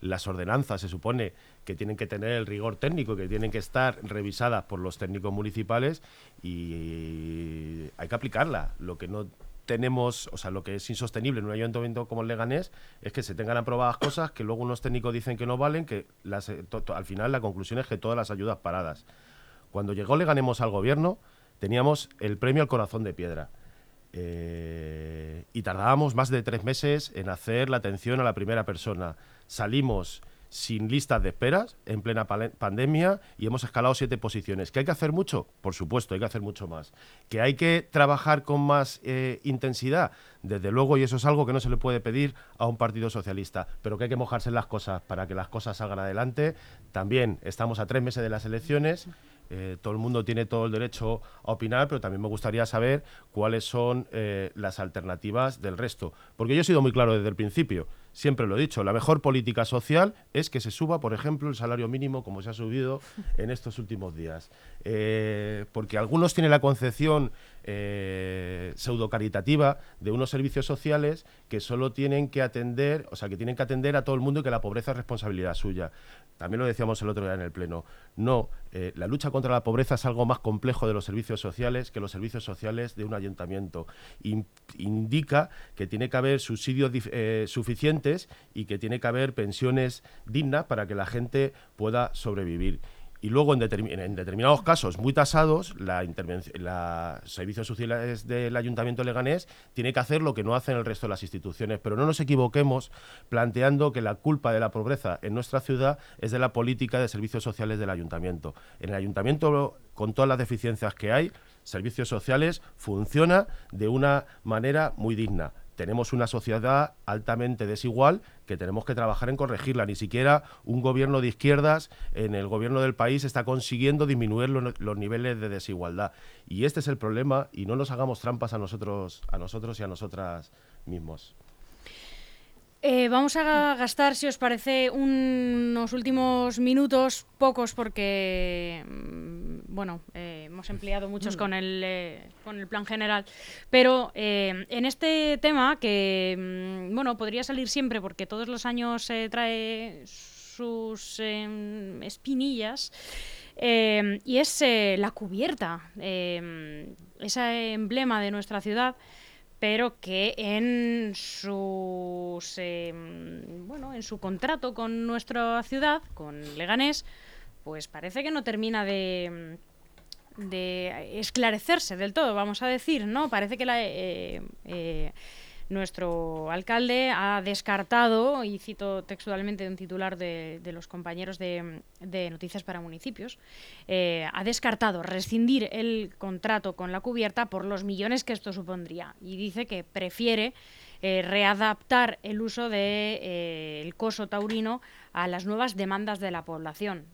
Las ordenanzas se supone que tienen que tener el rigor técnico, que tienen que estar revisadas por los técnicos municipales y hay que aplicarla. Lo que no tenemos, o sea, lo que es insostenible en un ayuntamiento como el Leganés es que se tengan aprobadas cosas que luego unos técnicos dicen que no valen, que eh, al final la conclusión es que todas las ayudas paradas. Cuando llegó Leganemos al gobierno, teníamos el premio al corazón de piedra. Eh, y tardábamos más de tres meses en hacer la atención a la primera persona. Salimos sin listas de esperas en plena pandemia y hemos escalado siete posiciones. ¿Que hay que hacer mucho? Por supuesto, hay que hacer mucho más. ¿Que hay que trabajar con más eh, intensidad? Desde luego, y eso es algo que no se le puede pedir a un partido socialista, pero que hay que mojarse en las cosas para que las cosas salgan adelante. También estamos a tres meses de las elecciones. Eh, todo el mundo tiene todo el derecho a opinar, pero también me gustaría saber cuáles son eh, las alternativas del resto. Porque yo he sido muy claro desde el principio siempre lo he dicho, la mejor política social es que se suba, por ejemplo, el salario mínimo como se ha subido en estos últimos días. Eh, porque algunos tienen la concepción eh, pseudo caritativa de unos servicios sociales que solo tienen que atender, o sea, que tienen que atender a todo el mundo y que la pobreza es responsabilidad suya. También lo decíamos el otro día en el Pleno. No, eh, la lucha contra la pobreza es algo más complejo de los servicios sociales que los servicios sociales de un ayuntamiento. indica que tiene que haber subsidios eh, suficientes y que tiene que haber pensiones dignas para que la gente pueda sobrevivir y luego en, determinados casos muy tasados, la los servicios sociales del Ayuntamiento Leganés tiene que hacer lo que no hacen el resto de las instituciones. Pero no nos equivoquemos planteando que la culpa de la pobreza en nuestra ciudad es de la política de servicios sociales del Ayuntamiento. En el Ayuntamiento, con todas las deficiencias que hay, servicios sociales funciona de una manera muy digna tenemos una sociedad altamente desigual que tenemos que trabajar en corregirla. Ni siquiera un gobierno de izquierdas en el gobierno del país está consiguiendo disminuir los, niveles de desigualdad. Y este es el problema y no nos hagamos trampas a nosotros, a nosotros y a nosotras mismos. Eh, vamos a gastar, si os parece, unos últimos minutos, pocos porque, mm, bueno, eh, hemos empleado muchos con el, eh, con el plan general, pero en este tema que, mm, bueno, podría salir siempre porque todos los años trae sus em, espinillas, y es la cubierta, ese emblema de nuestra ciudad pero que en sus em, bueno en su contrato con nuestra ciudad con Leganés pues parece que no termina de de esclarecerse del todo vamos a decir no parece que la eh, eh, nuestro alcalde ha descartado, y cito textualmente un titular de, los compañeros de, Noticias para Municipios, eh, ha descartado rescindir el contrato con la cubierta por los millones que esto supondría. Y dice que prefiere eh, readaptar el uso del de, eh, coso taurino a las nuevas demandas de la población.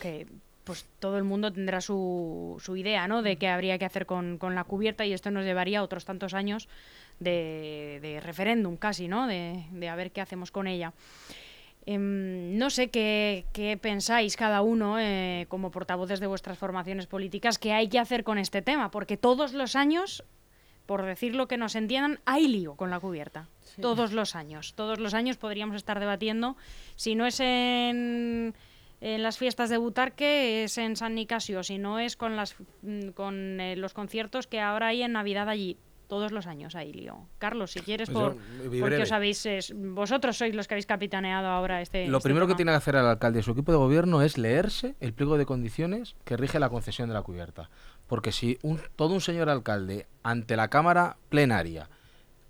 Que pues todo el mundo tendrá su, su idea ¿no? de qué habría que hacer con, con la cubierta y esto nos llevaría otros tantos años de, referéndum casi, ¿no? De, a ver qué hacemos con ella. Em, no sé qué, pensáis cada uno eh, como portavoces de vuestras formaciones políticas que hay que hacer con este tema, porque todos los años, por decir lo que nos entiendan, hay lío con la cubierta. Todos los años. Todos los años podríamos estar debatiendo, si no es en, en las fiestas de Butarque, es en San Nicasio, si no es con, las, mm, con eh, los conciertos que ahora hay en Navidad allí todos los años hay lío. Carlos, si quieres, pues por, porque os habéis, vosotros sois los que habéis capitaneado ahora este. Lo este primero que tiene que hacer el alcalde y su equipo de gobierno es leerse el pliego de condiciones que rige la concesión de la cubierta. Porque si un, todo un señor alcalde ante la Cámara plenaria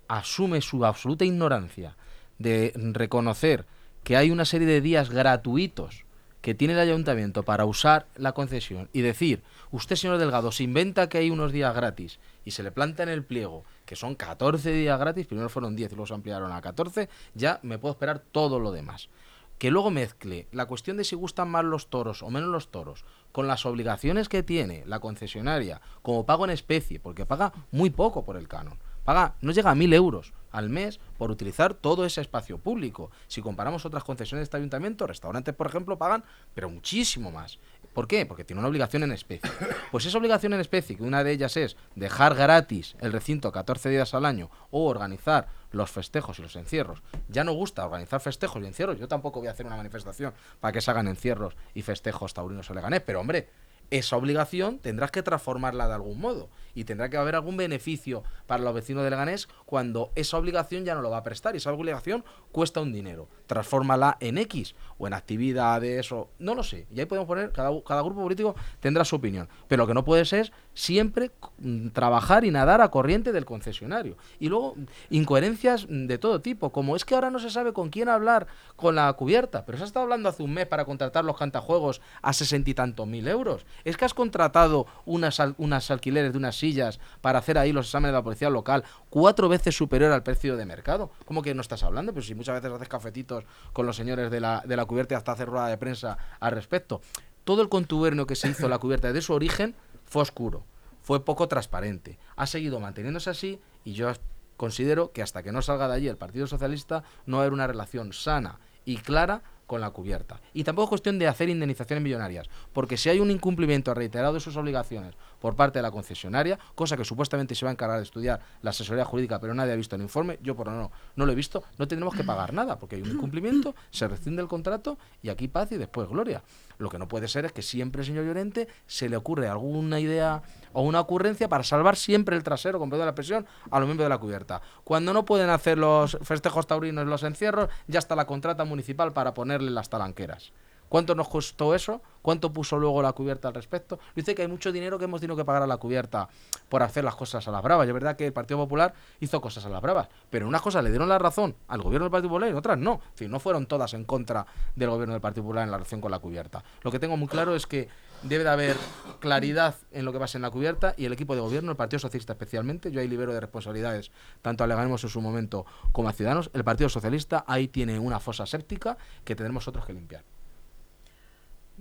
asume su absoluta ignorancia de reconocer que hay una serie de días gratuitos que tiene el ayuntamiento para usar la concesión y decir, usted señor Delgado, se inventa que hay unos días gratis y se le planta en el pliego que son 14 días gratis, primero fueron 10 y luego se ampliaron a 14, ya me puedo esperar todo lo demás. Que luego mezcle la cuestión de si gustan más los toros o menos los toros con las obligaciones que tiene la concesionaria como pago en especie, porque paga muy poco por el canon no llega a mil euros al mes por utilizar todo ese espacio público. Si comparamos otras concesiones de este ayuntamiento, restaurantes, por ejemplo, pagan, pero muchísimo más. ¿Por qué? Porque tiene una obligación en especie. Pues esa obligación en especie, que una de ellas es dejar gratis el recinto 14 días al año o organizar los festejos y los encierros. Ya no gusta organizar festejos y encierros. Yo tampoco voy a hacer una manifestación para que se hagan encierros y festejos taurinos o leganés. Pero hombre, esa obligación tendrás que transformarla de algún modo y tendrá que haber algún beneficio para los vecinos de Leganés cuando esa obligación ya no lo va a prestar y esa obligación cuesta un dinero. Transfórmala en X o en actividades o no lo sé. Y ahí podemos poner, cada, cada grupo político tendrá su opinión. Pero lo que no puede ser es siempre mm, trabajar y nadar a corriente del concesionario. Y luego incoherencias de todo tipo, como es que ahora no se sabe con quién hablar con la cubierta, pero se ha estado hablando hace un mes para contratar los cantajuegos a sesenta y tantos mil euros. Es que has contratado unas, unas alquileres de unas sillas para hacer ahí los exámenes de la policía local cuatro veces superior al precio de mercado. ¿Cómo que no estás hablando? Pues si muchas veces haces cafetitos con los señores de la, de la cubierta y hasta hacer rueda de prensa al respecto. Todo el contubernio que se hizo la cubierta desde su origen fue oscuro, fue poco transparente. Ha seguido manteniéndose así y yo considero que hasta que no salga de allí el Partido Socialista no va a haber una relación sana y clara con la cubierta. Y tampoco es cuestión de hacer indemnizaciones millonarias, porque si hay un incumplimiento reiterado de sus obligaciones por parte de la concesionaria, cosa que supuestamente se va a encargar de estudiar la asesoría jurídica, pero nadie ha visto el informe, yo por lo no, no lo he visto, no tendremos que pagar nada, porque hay un incumplimiento, se rescinde el contrato y aquí paz y después gloria. Lo que no puede ser es que siempre, señor Llorente, se le ocurre alguna idea o una ocurrencia para salvar siempre el trasero, con perdón de la presión, a los miembros de la cubierta. Cuando no pueden hacer los festejos taurinos, los encierros, ya está la contrata municipal para ponerle las talanqueras. ¿Cuánto nos costó eso? ¿Cuánto puso luego la cubierta al respecto? Dice que hay mucho dinero que hemos tenido que pagar a la cubierta por hacer las cosas a las bravas. Y es verdad que el Partido Popular hizo cosas a las bravas, pero unas cosas le dieron la razón al gobierno del Partido Popular y otras no. Es decir, no fueron todas en contra del gobierno del Partido Popular en la relación con la cubierta. Lo que tengo muy claro es que debe de haber claridad en lo que pasa en la cubierta y el equipo de gobierno, el Partido Socialista especialmente, yo ahí libero de responsabilidades tanto a Leganemos en su momento como a Ciudadanos, el Partido Socialista ahí tiene una fosa séptica que tendremos otros que limpiar.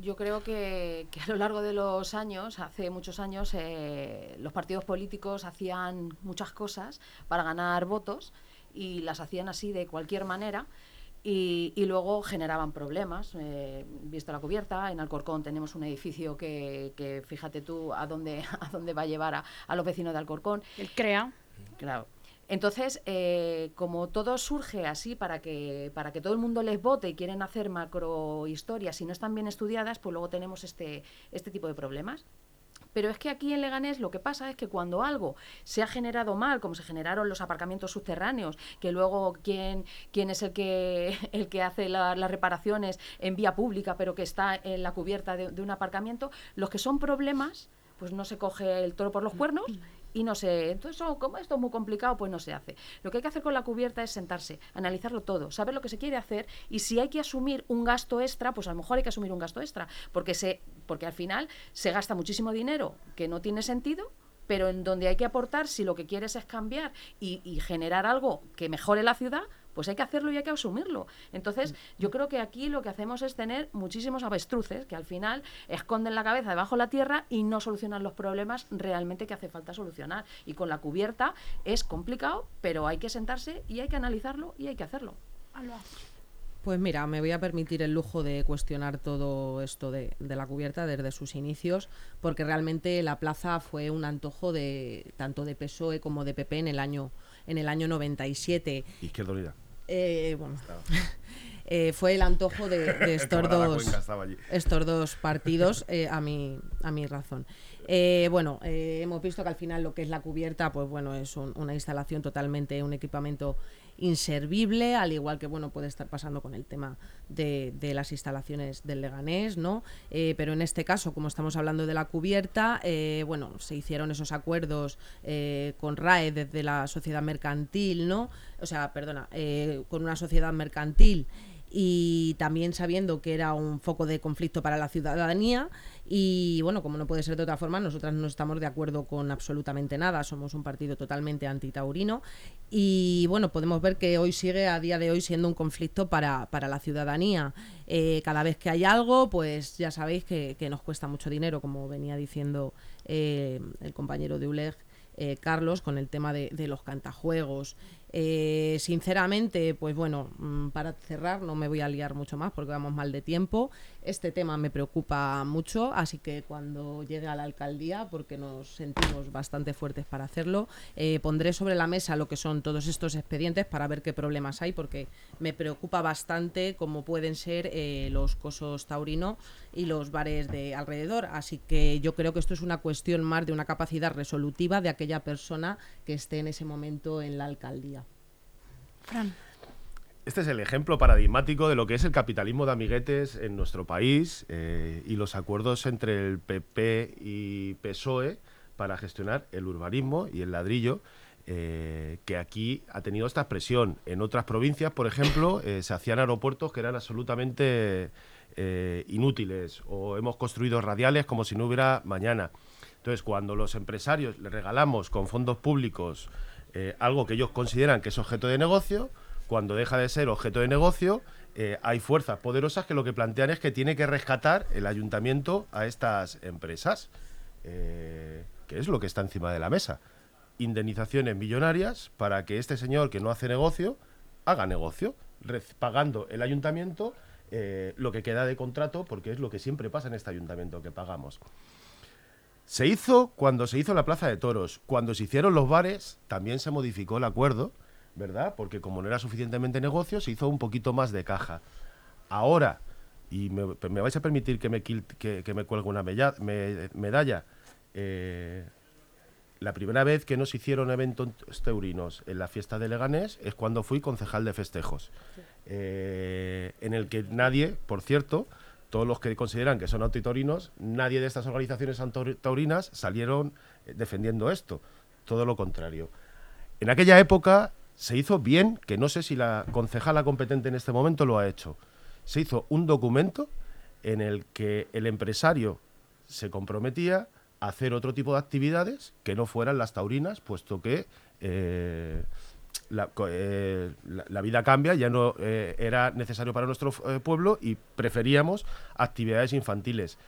Yo creo que, a lo largo de los años, hace muchos años, eh, los partidos políticos hacían muchas cosas para ganar votos y las hacían así de cualquier manera. Y, luego generaban problemas. Eh, visto la cubierta, en Alcorcón tenemos un edificio que, fíjate tú a dónde, a dónde va a llevar a, a los vecinos de Alcorcón. El CREA. Claro. Entonces, eh, como todo surge así para que, para que todo el mundo les vote y quieren hacer macrohistorias y no están bien estudiadas, pues luego tenemos este, este tipo de problemas. Pero es que aquí en Leganés lo que pasa es que cuando algo se ha generado mal, como se generaron los aparcamientos subterráneos, que luego quién, quién es el que, el que hace las reparaciones en vía pública, pero que está en la cubierta de, de un aparcamiento, los que son problemas, pues no se coge el toro por los cuernos y no sé, entonces como esto es muy complicado, pues no se hace. Lo que hay que hacer con la cubierta es sentarse, analizarlo todo, saber lo que se quiere hacer y si hay que asumir un gasto extra, pues a lo mejor hay que asumir un gasto extra, porque se porque al final se gasta muchísimo dinero que no tiene sentido pero en donde hay que aportar, si lo que quieres es cambiar y generar algo que mejore la ciudad, pues hay que hacerlo y hay que asumirlo. Entonces, yo creo que aquí lo que hacemos es tener muchísimos avestruces que al final esconden la cabeza debajo de la tierra y no solucionan los problemas realmente que hace falta solucionar. Y con la cubierta es complicado, pero hay que sentarse y hay que analizarlo y hay que hacerlo. Pues mira, me voy a permitir el lujo de cuestionar todo esto de, de, la cubierta desde sus inicios, porque realmente la plaza fue un antojo de tanto de PSOE como de PP en el año en el año 97. Izquierda Unida. Eh, bueno, eh, fue el antojo de, estos, dos, estos dos partidos, eh, a, mi, a mi razón. bueno, hemos visto que al final lo que es la cubierta, pues bueno, es una instalación totalmente, un equipamiento inservible, al igual que bueno puede estar pasando con el tema de, las instalaciones del Leganés, ¿no? Eh, pero en este caso, como estamos hablando de la cubierta, eh, bueno, se hicieron esos acuerdos eh, con RAE desde la sociedad mercantil, ¿no? O sea, perdona, con una sociedad mercantil y también sabiendo que era un foco de conflicto para la ciudadanía y bueno, como no puede ser de otra forma, nosotras no estamos de acuerdo con absolutamente nada, somos un partido totalmente antitaurino y bueno, podemos ver que hoy sigue a día de hoy siendo un conflicto para, para la ciudadanía. Eh, cada vez que hay algo, pues ya sabéis que, nos cuesta mucho dinero, como venía diciendo eh, el compañero de ULEG eh, Carlos con el tema de, de los cantajuegos. Eh, sinceramente, pues bueno, mm, para cerrar, no me voy a liar mucho más porque vamos mal de tiempo. Este tema me preocupa mucho, así que cuando llegue a la alcaldía, porque nos sentimos bastante fuertes para hacerlo, eh, pondré sobre la mesa lo que son todos estos expedientes para ver qué problemas hay, porque me preocupa bastante cómo pueden ser eh, los cosos taurino y los bares de alrededor. Así que yo creo que esto es una cuestión más de una capacidad resolutiva de aquella persona que esté en ese momento en la alcaldía. Este es el ejemplo paradigmático de lo que es el capitalismo de amiguetes en nuestro país eh, y los acuerdos entre el PP y PSOE para gestionar el urbanismo y el ladrillo, eh, que aquí ha tenido esta expresión. En otras provincias, por ejemplo, eh, se hacían aeropuertos que eran absolutamente inútiles o hemos construido radiales como si no hubiera mañana. Entonces, cuando los empresarios le regalamos con fondos públicos eh, algo que ellos consideran que es objeto de negocio, cuando deja de ser objeto de negocio, eh, hay fuerzas poderosas que lo que plantean es que tiene que rescatar el ayuntamiento a estas empresas, eh, que es lo que está encima de la mesa. Indemnizaciones millonarias para que este señor que no hace negocio haga negocio, pagando el ayuntamiento lo que queda de contrato, porque es lo que siempre pasa en este ayuntamiento que pagamos. Se hizo cuando se hizo la Plaza de Toros. Cuando se hicieron los bares, también se modificó el acuerdo, ¿verdad? Porque como no era suficientemente negocio, se hizo un poquito más de caja. Ahora, y me, me vais a permitir que me, que, que me cuelgue una mella- me- medalla, eh, la primera vez que nos hicieron eventos taurinos en la fiesta de Leganés es cuando fui concejal de festejos, eh, en el que nadie, por cierto, todos los que consideran que son antitaurinos, nadie de estas organizaciones taurinas salieron eh, defendiendo esto, todo lo contrario. En aquella época se hizo bien, que no sé si la concejala competente en este momento lo ha hecho, se hizo un documento en el que el empresario se comprometía a hacer otro tipo de actividades que no fueran las taurinas, puesto que eh, la, eh, la- la vida cambia, ya no eh, era necesario para nuestro eh, pueblo y preferíamos actividades infantiles.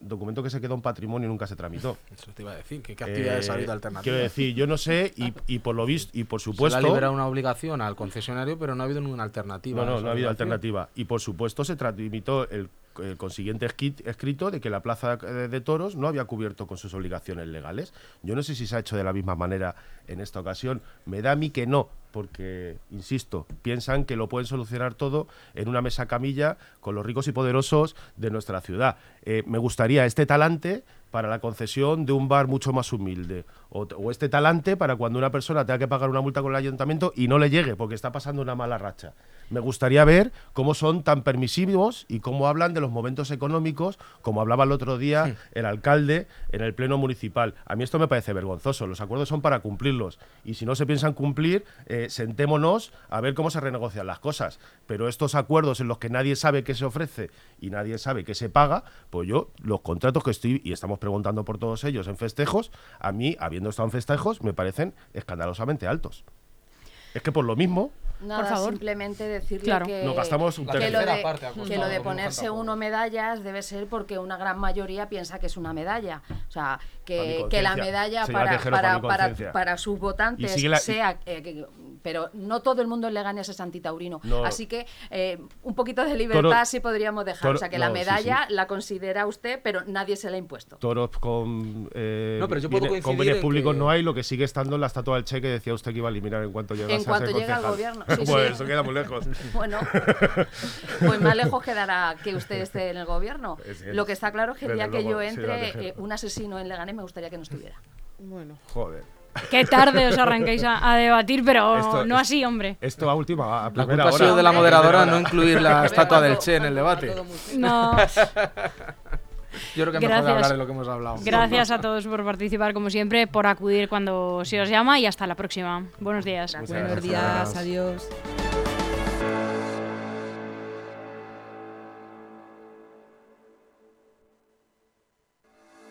Documento que se quedó en patrimonio y nunca se tramitó. Eso te iba a decir, que qué actividades ha habido alternativas. Quiero decir, yo no sé, y, y por lo visto, y por Se le supuesto. ha liberado una obligación al concesionario, pero no ha habido ninguna alternativa. No, no, no ha habido alternativa. Y por supuesto se tramitó el, el consiguiente escrito de que la plaza de, de toros no había cubierto con sus obligaciones legales. Yo no sé si se ha hecho de la misma manera en esta ocasión. Me da a mí que no, porque, insisto, piensan que lo pueden solucionar todo en una mesa camilla con los ricos y poderosos de nuestra ciudad. Eh, me gustaría este talante para la concesión de un bar mucho más humilde. O, o este talante para cuando una persona tenga que pagar una multa con el ayuntamiento y no le llegue porque está pasando una mala racha. Me gustaría ver cómo son tan permisivos y cómo hablan de los momentos económicos, como hablaba el otro día el alcalde en el pleno municipal. A mí esto me parece vergonzoso. Los acuerdos son para cumplirlos. Y si no se piensan cumplir, eh, sentémonos a ver cómo se renegocian las cosas. Pero estos acuerdos en los que nadie sabe qué se ofrece y nadie sabe qué se paga, pues yo, los contratos que estoy, y estamos preguntando por todos ellos en festejos, a mí, habiendo estado en festejos, me parecen escandalosamente altos. Es que por lo mismo, Nada, favor. simplemente decirle Claro. que, Nos gastamos un que lo tercera de, costado que lo de ponerse uno medallas debe ser porque una gran mayoría piensa que es una medalla. O sea, que, que la medalla para, para, para, sus votantes la- sea... eh, que- pero no todo el mundo en Leganés es antitaurino. No. Así que eh, un poquito de libertad Toro- sí podríamos dejar. toro- o sea, que no, la sí, medalla la considera usted, pero nadie se la ha impuesto. toros con, eh, No, pero yo puedo bienes- coincidir con bienes en públicos que- no hay, lo que sigue estando en la estatua del Che que decía usted que iba a eliminar en cuanto llegase En cuanto llegue al gobierno, sí, pues sí. eso queda muy lejos. Bueno, pues más lejos quedará que usted esté en el gobierno. Es Lo que está claro es que el día que yo entre, eh, un asesino en Leganés me gustaría que no estuviera. Bueno. Joder. Qué tarde os arranquéis a, a debatir, pero Esto- no así, hombre. Esto a última, a La primera culpa ha sido de la moderadora no incluir la estatua del Che en el debate. No. Yo creo que es mejor de Gracias. hablar de lo que hemos hablado. Gracias a todos por participar, como siempre, por acudir cuando se os llama y hasta la próxima. Buenos días. Muchas Buenos gracias. días, adiós.